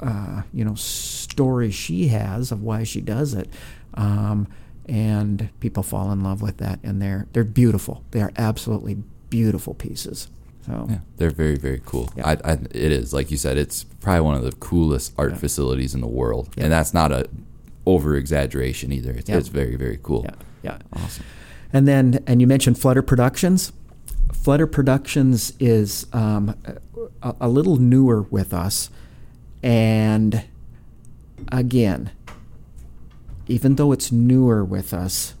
uh, you know story she has of why she does it. Um, and people fall in love with that, and they're they're beautiful. They are absolutely beautiful pieces. So yeah, they're very very cool. Yeah. I, I, it is like you said, it's probably one of the coolest art yeah. facilities in the world, yeah. and that's not a over exaggeration either. It's, it's, very very cool. Yeah, yeah, awesome. And then and you mentioned Flutter Productions. Flutter Productions is um, a, a little newer with us, and again, even though it's newer with us,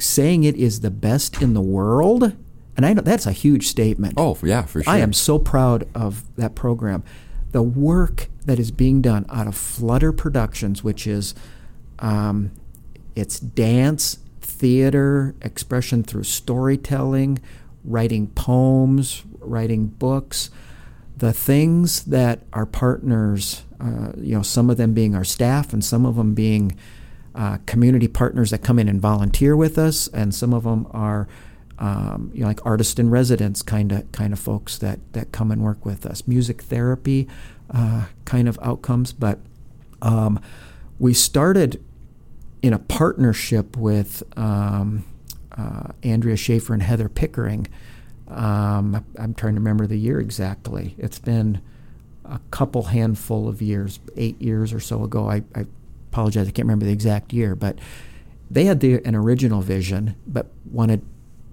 saying it is the best in the world, and I know that's a huge statement. Oh, yeah, for sure. I am so proud of that program. The work that is being done out of Flutter Productions, which is um, it's dance, theater, expression through storytelling, writing poems, writing books the things that our partners, uh, you know, some of them being our staff and some of them being uh, community partners that come in and volunteer with us, and some of them are um, you know, like artist in residence kind of kind of folks that that come and work with us. Music therapy uh, kind of outcomes, but um, we started in a partnership with um, uh, Andrea Schaefer and Heather Pickering. Um, I'm trying to remember the year exactly. It's been a couple handful of years, eight years or so ago. I, I apologize, I can't remember the exact year, but they had the, an original vision, but wanted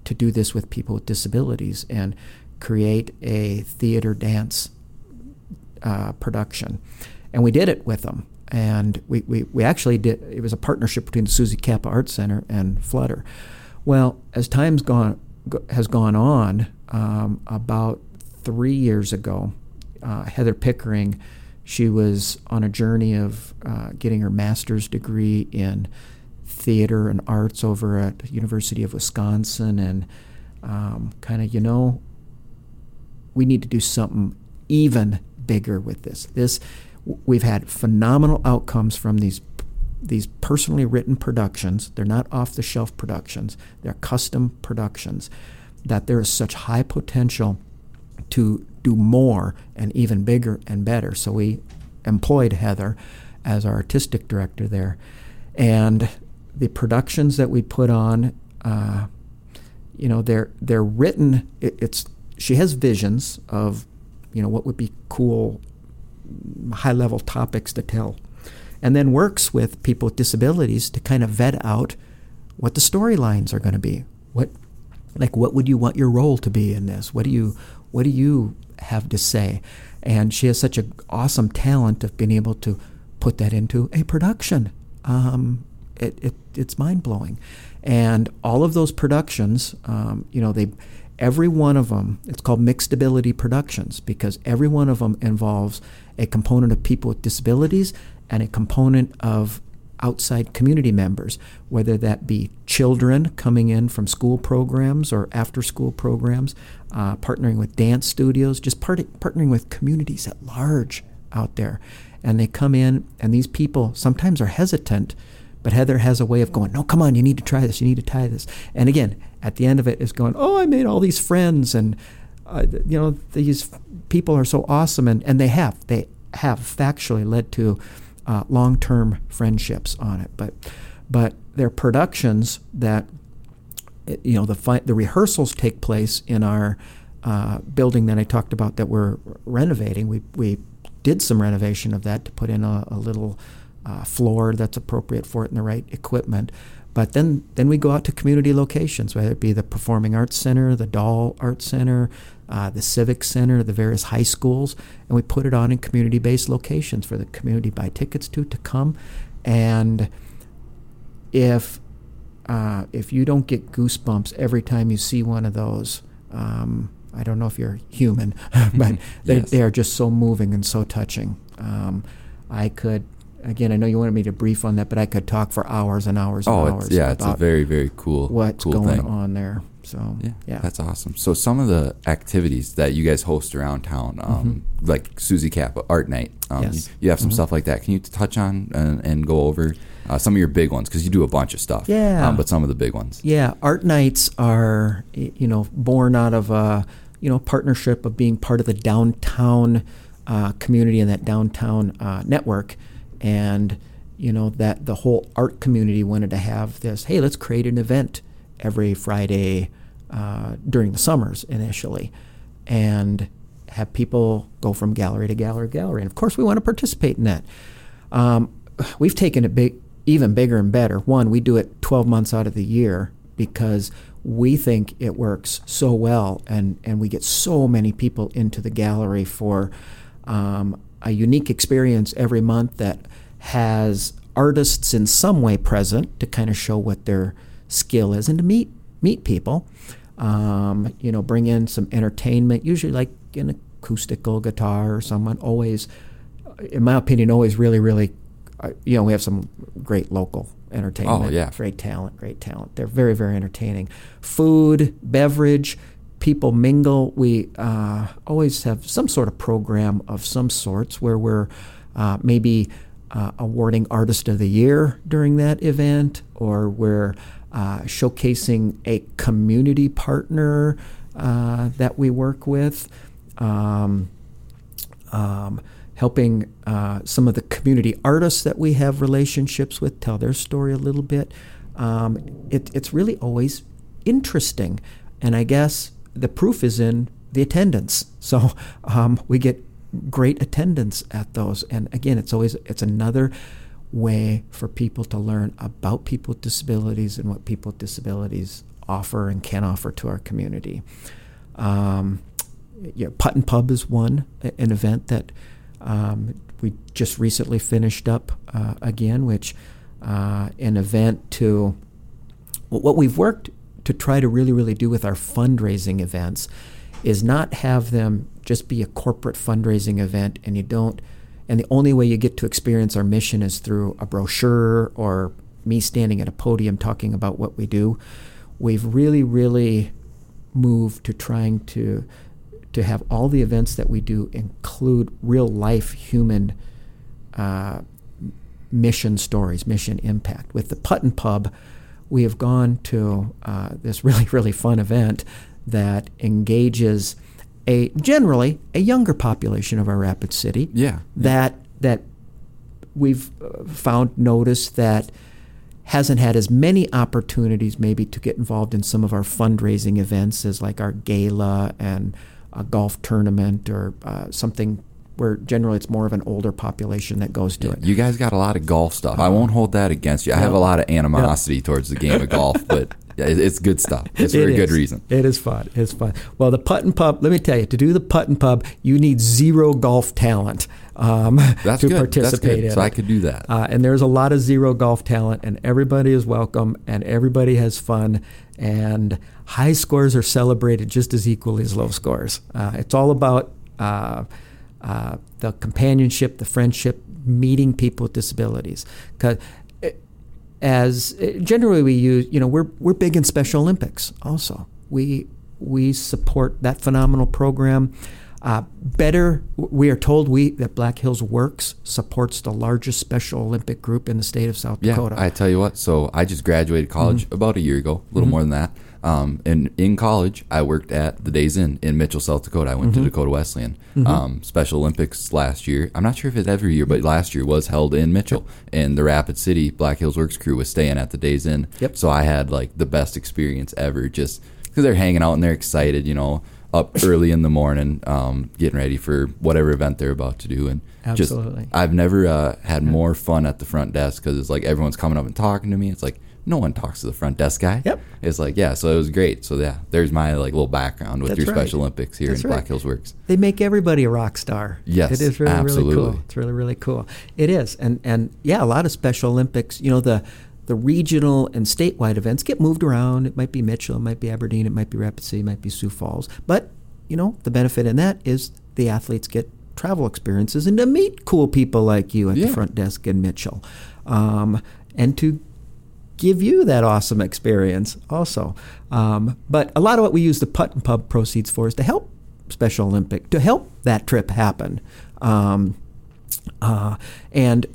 to do this with people with disabilities and create a theater dance uh, production. And we did it with them. And we, we, we actually did, it was a partnership between the Suzie Cappa Art Center and Flutter. Well, as time's gone, has gone on, um, about three years ago, uh, Heather Pickering, she was on a journey of uh, getting her master's degree in theater and arts over at University of Wisconsin, and um, kind of, you know, we need to do something even bigger with this. This we've had phenomenal outcomes from these these personally written productions. They're not off the shelf productions. They're custom productions. That there is such high potential to do more and even bigger and better. So we employed Heather as our artistic director there, and the productions that we put on, uh, you know, they're they're written. It, it's she has visions of, you know, what would be cool, high level topics to tell, and then works with people with disabilities to kind of vet out what the storylines are going to be. What, like, what would you want your role to be in this? What do you what do you have to say? And she has such an awesome talent of being able to put that into a production. Um, it, it, it's mind blowing. And all of those productions, um, you know, they every one of them, it's called mixed ability productions because every one of them involves a component of people with disabilities and a component of outside community members, whether that be children coming in from school programs or after school programs, uh, partnering with dance studios, just part- partnering with communities at large out there. And they come in, and these people sometimes are hesitant but Heather has a way of going, no, come on, you need to try this, you need to try this. And again, at the end of it is going, oh, I made all these friends, and uh, you know these people are so awesome, and, and they have they have factually led to uh, long-term friendships on it. But but they're productions that you know the fi- the rehearsals take place in our uh, building that I talked about that we're renovating. We we did some renovation of that to put in a, a little uh, floor that's appropriate for it and the right equipment. But then, then we go out to community locations, whether it be the Performing Arts Center, the Dahl Arts Center, uh, the Civic Center, the various high schools, and we put it on in community-based locations for the community to buy tickets to to come. And if uh, if you don't get goosebumps every time you see one of those, um, I don't know if you're human, [LAUGHS] but they, yes. they are just so moving and so touching. Um, I could again, I know you wanted me to brief on that, but I could talk for hours and hours and oh, hours. yeah, it's a very, very cool, what's cool going thing. on there. So yeah, yeah, that's awesome. So some of the activities that you guys host around town, um, mm-hmm. like Suzie Cappa Art Night, um, yes. you, you, have some mm-hmm. stuff like that. Can you touch on and, and go over uh, some of your big ones because you do a bunch of stuff. Yeah, um, but some of the big ones. Yeah, art nights are you know born out of a you know partnership of being part of the downtown uh, community and that downtown uh, network, and you know that the whole art community wanted to have this hey let's create an event every friday uh, during the summers initially and have people go from gallery to gallery to gallery. And of course we want to participate in that. Um, we've taken it big even bigger and better. One we do it 12 months out of the year because we think it works so well and, and we get so many people into the gallery for um, a unique experience every month that has artists in some way present to kind of show what their skill is and to meet meet people. Um, you know, bring in some entertainment, usually like an acoustical guitar or someone. Always, in my opinion, always really, really. Uh, you know, we have some great local entertainment. Oh yeah, great talent, great talent. They're very, very entertaining. Food, beverage, people mingle. We uh, always have some sort of program of some sorts where we're uh, maybe uh, awarding Artist of the Year during that event, or we're uh, showcasing a community partner uh, that we work with, um, um, helping uh, some of the community artists that we have relationships with tell their story a little bit. Um, it, it's really always interesting. And I guess the proof is in the attendance. [LAUGHS] So um, we get great attendance at those. And again, it's always it's another way for people to learn about people with disabilities and what people with disabilities offer and can offer to our community. Um, yeah, Putt and Pub is one, an event that um, we just recently finished up uh, again, which uh, an event to what we've worked to try to really, really do with our fundraising events is not have them just be a corporate fundraising event and you don't and the only way you get to experience our mission is through a brochure or me standing at a podium talking about what we do. We've really, really moved to trying to to have all the events that we do include real life human uh, mission stories, mission impact. With the Putt and Pub, we have gone to uh, this really, [LAUGHS] really fun event that engages a generally a younger population of our rapid city. Yeah. That that we've uh, found notice that hasn't had as many opportunities maybe to get involved in some of our fundraising events as like our gala and a golf tournament or uh, something where generally it's more of an older population that goes to Yeah, it. You guys got a lot of golf stuff. I won't hold that against you. I have a lot of animosity towards the game of golf, [LAUGHS] but it's good stuff. It's for It a good reason. It is fun. It's fun. Well, the putt and pub. Let me tell you, to do the putt and pub, you need zero golf talent um, [LAUGHS] That's to good. participate That's good. in. So I could do that. Uh, and there's a lot of zero golf talent, and everybody is welcome, and everybody has fun, and high scores are celebrated just as equally as low scores. Uh, it's all about uh, uh, the companionship, the friendship, meeting people with disabilities. Because as uh, generally we use, you know, we're we're big in Special Olympics. Also, we we support that phenomenal program. Uh, better, we are told we that Black Hills Works supports the largest Special Olympic group in the state of South Yeah, Dakota. I tell you what. So I just graduated college Mm-hmm. about a year ago, a little more than that. Um, and in college, I worked at the Days Inn in Mitchell, South Dakota. I went Mm-hmm. to Dakota Wesleyan. Um, Special Olympics last year. I'm not sure if it's every year, but last year was held in Mitchell. And the Rapid City Black Hills Works crew was staying at the Days Inn. Yep. So I had like the best experience ever, just because they're hanging out and they're excited. You know, up early in the morning, um, getting ready for whatever event they're about to do, and Absolutely. just I've never uh, had more fun at the front desk because it's like everyone's coming up and talking to me. It's like no one talks to the front desk guy. Yep. It's like yeah, so it was great. So yeah, there's my like little background with That's your right. Special Olympics here That's in right. Black Hills Works. they make everybody a rock star. Yes, it is really really cool. It's really really cool. It is, and and yeah, a lot of Special Olympics. You know the the regional and statewide events get moved around. It might be Mitchell, it might be Aberdeen, it might be Rapid City, it might be Sioux Falls. But you know the benefit in that is the athletes get travel experiences and to meet cool people like you at Yeah. the front desk in Mitchell, um, and to give you that awesome experience also. Um, but a lot of what we use the putt and pub proceeds for is to help Special Olympic, to help that trip happen. Um, uh, and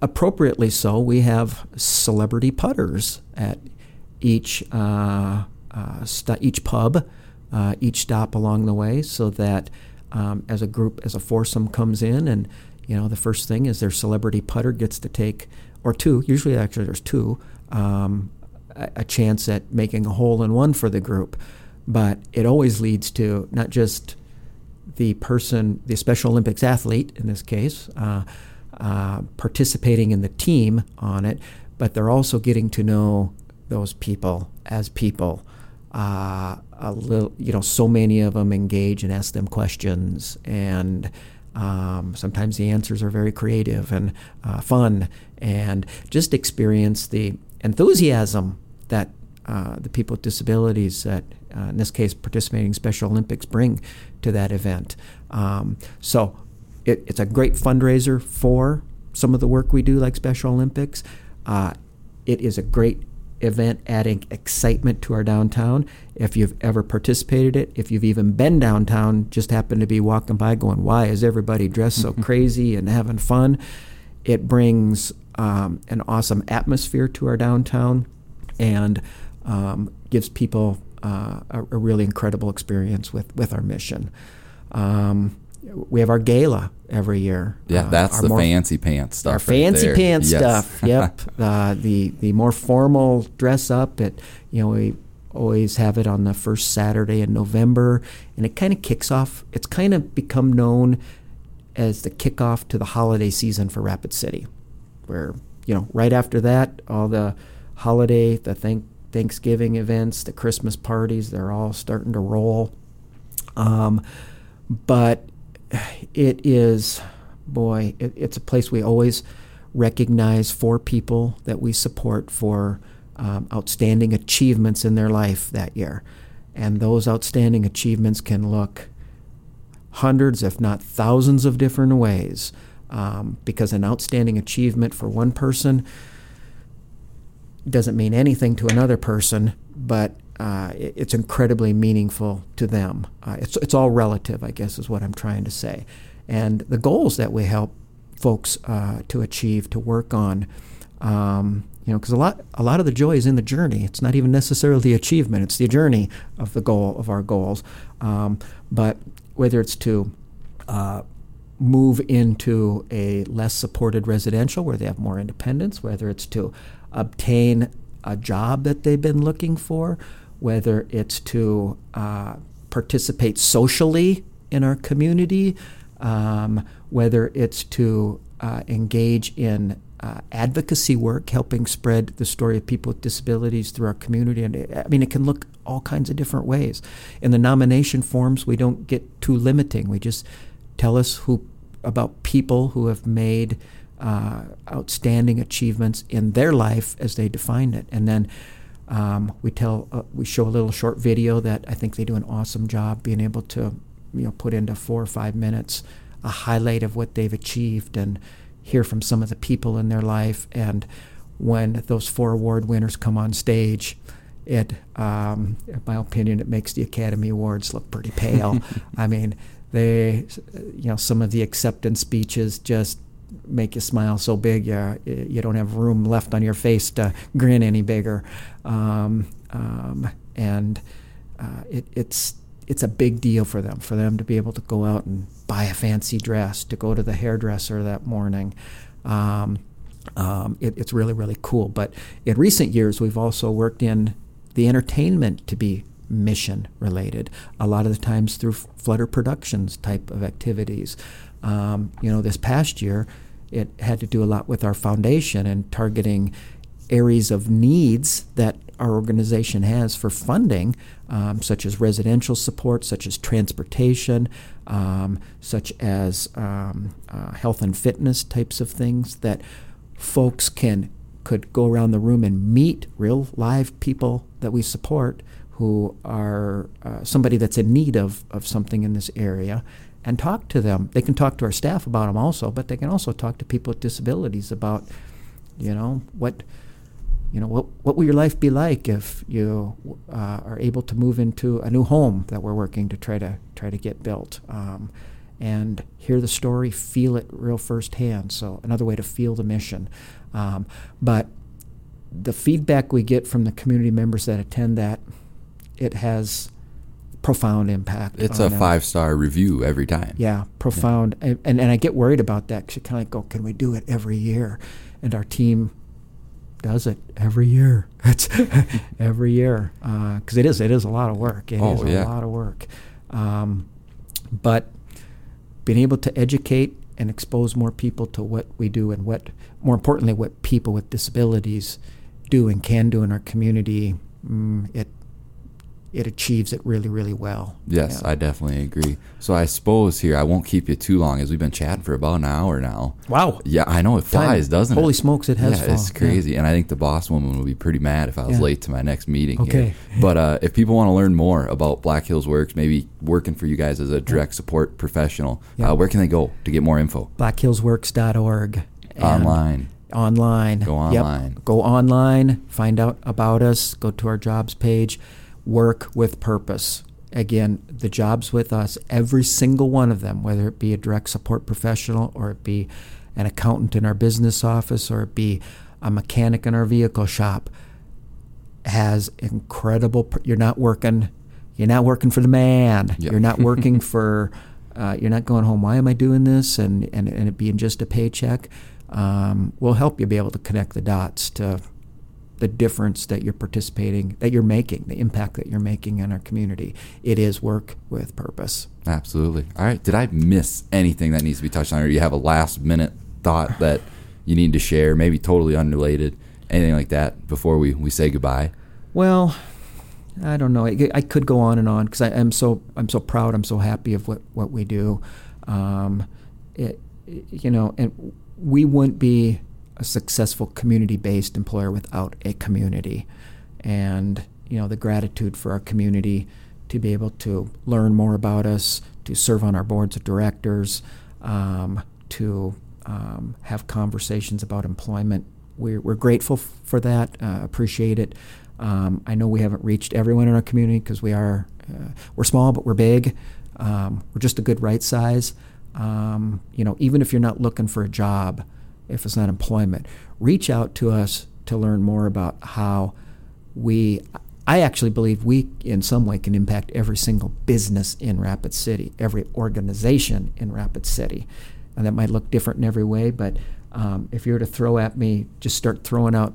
appropriately so, we have celebrity putters at each uh, uh, st- each pub, uh, each stop along the way, so that um, as a group, as a foursome comes in, and you know the first thing is their celebrity putter gets to take, or two. Usually, actually, there's two. Um, a, chance at making a hole in one for the group, but it always leads to not just the person, the Special Olympics athlete in this case, uh, uh, participating in the team on it, but they're also getting to know those people as people. Uh, a little, you know, so many of them engage and ask them questions, and um, sometimes the answers are very creative and uh, fun, and just experience the enthusiasm that uh, the people with disabilities that, uh, in this case, participating Special Olympics bring to that event. Um, so it, it's a great fundraiser for some of the work we do, like Special Olympics. Uh, it is a great event adding excitement to our downtown. If you've ever participated in it, if you've even been downtown, just happened to be walking by going, why is everybody dressed so [LAUGHS] crazy and having fun? It brings um, an awesome atmosphere to our downtown and um, gives people uh, a, a, really incredible experience with, with our mission. Um, we have our gala every year. Yeah, uh, that's the more, fancy pants stuff. Our fancy right pants yes. stuff. [LAUGHS] Yep. uh, the the more formal dress up. It you know we always have it on the first Saturday in November, and it kind of kicks off. It's kind of become known as the kickoff to the holiday season for Rapid City, where you know right after that all the holiday, the thank Thanksgiving events, the Christmas parties, they're all starting to roll. Um, but it is, boy, it, it's a place we always recognize for people that we support for um, outstanding achievements in their life that year. And those outstanding achievements can look hundreds, if not thousands, of different ways. Um, because an outstanding achievement for one person doesn't mean anything to another person, but uh, it's incredibly meaningful to them. Uh, it's, it's all relative, I guess, is what I'm trying to say. And the goals that we help folks uh, to achieve, to work on, um, you know, because a lot, a lot of the joy is in the journey. It's not even necessarily the achievement; it's the journey of the goal of our goals. Um, but whether it's to uh, move into a less supported residential where they have more independence, whether it's to obtain a job that they've been looking for, whether it's to uh, participate socially in our community, um, whether it's to uh, engage in uh, advocacy work, helping spread the story of people with disabilities through our community. And I mean, it can look all kinds of different ways. In the nomination forms, we don't get too limiting. We just tell us who about people who have made uh, outstanding achievements in their life as they define it, and then um, we tell uh, we show a little short video that I think they do an awesome job being able to you know put into four or five minutes a highlight of what they've achieved and hear from some of the people in their life and when those four award winners come on stage it um, in my opinion it makes the academy awards look pretty pale [LAUGHS] i mean they you know some of the acceptance speeches just make you smile so big you, you don't have room left on your face to grin any bigger. Um, um, and uh, it, it's it's a big deal for them for them to be able to go out and buy a fancy dress to go to the hairdresser that morning. Um, um it, it's really really cool. But in recent years, we've also worked in the entertainment to be mission related. A lot of the times through Flutter Productions type of activities. Um, you know, this past year, it had to do a lot with our foundation and targeting areas of needs that our organization has for funding, um, such as residential support, such as transportation, um, such as um, uh, health and fitness types of things that folks can could go around the room and meet real live people that we support who are uh, somebody that's in need of, of something in this area and talk to them. They can talk to our staff about them also, but they can also talk to people with disabilities about, you know, what, you know, what what will your life be like if you uh, are able to move into a new home that we're working to try to try to get built, um, and hear the story, feel it real firsthand. So another way to feel the mission, um, but the feedback we get from the community members that attend that, it has profound impact. It's a five star review every time. Yeah, profound. Yeah. And, and I get worried about that because you kind of like go, can we do it every year? And our team does it every year. [LAUGHS] It's every year because uh, it is it is a lot of work. It oh, is a lot of work. Um, but being able to educate and expose more people to what we do and what, more importantly, what people with disabilities do and can do in our community, mm, it it achieves it really, really well. Yes, yeah. I definitely agree. So I suppose here I won't keep you too long as we've been chatting for about an hour now. Wow. Yeah, I know it flies, Time. doesn't Holy it? Holy smokes, it has. Yeah, flown. it's crazy, yeah. and I think the boss woman would be pretty mad if I was yeah. late to my next meeting. Okay. Here. [LAUGHS] But uh, if people want to learn more about Black Hills Works, maybe working for you guys as a direct support professional, uh, where can they go to get more info? BlackHillsWorks.org. Online. Online. Go online. Yep. Go online. Find out about us. Go to our jobs page work with purpose. Again, the jobs with us, every single one of them, whether it be a direct support professional or it be an accountant in our business office or it be a mechanic in our vehicle shop, has incredible. You're not working. You're not working for the man. Yeah. You're not [LAUGHS] working for. Uh, you're not going home. Why am I doing this? And and, and it being just a paycheck. Um, will help you be able to connect the dots to the difference that you're participating, that you're making, the impact that you're making in our community. It is work with purpose. Absolutely. All right. Did I miss anything that needs to be touched on, or you have a last minute thought that you need to share, maybe totally unrelated, anything like that, before we, we say goodbye? Well, I don't know. I, I could go on and on because I'm so I'm so proud. I'm so happy of what what we do. Um, it, you know, and we wouldn't be a successful community-based employer without a community, and you know the gratitude for our community to be able to learn more about us, to serve on our boards of directors, um, to um, have conversations about employment. We're, we're grateful f- for that, uh, appreciate it. Um, I know we haven't reached everyone in our community because we are uh, we're small, but we're big. Um, we're just a good right size. Um, you know, even if you're not looking for a job, if it's not employment, reach out to us to learn more about how we. I actually believe we, in some way, can impact every single business in Rapid City, every organization in Rapid City, and that might look different in every way. But um, if you were to throw at me, just start throwing out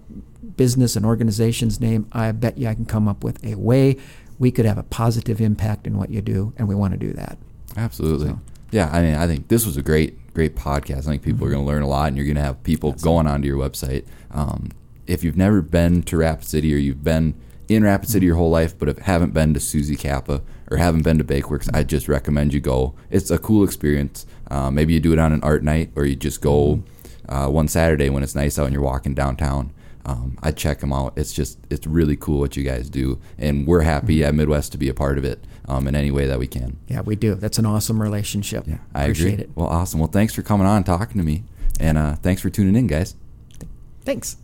business and organization's name, I bet you I can come up with a way we could have a positive impact in what you do, and we want to do that. Absolutely. So- Yeah, I mean, I think this was a great, great podcast. I think people are going to learn a lot, and you're going to have people going onto your website. Um, if you've never been to Rapid City, or you've been in Rapid City your whole life, but if haven't been to Suzie Cappa or haven't been to Bakeworks, I just recommend you go. It's a cool experience. Uh, maybe you do it on an art night, or you just go uh, one Saturday when it's nice out and you're walking downtown. Um, I check them out. It's just it's really cool what you guys do, and we're happy at Midwest to be a part of it um, in any way that we can. Yeah, we do. That's an awesome relationship. Yeah, I Appreciate agree. it. Well, awesome. Well, thanks for coming on talking to me, and uh, thanks for tuning in, guys. Thanks.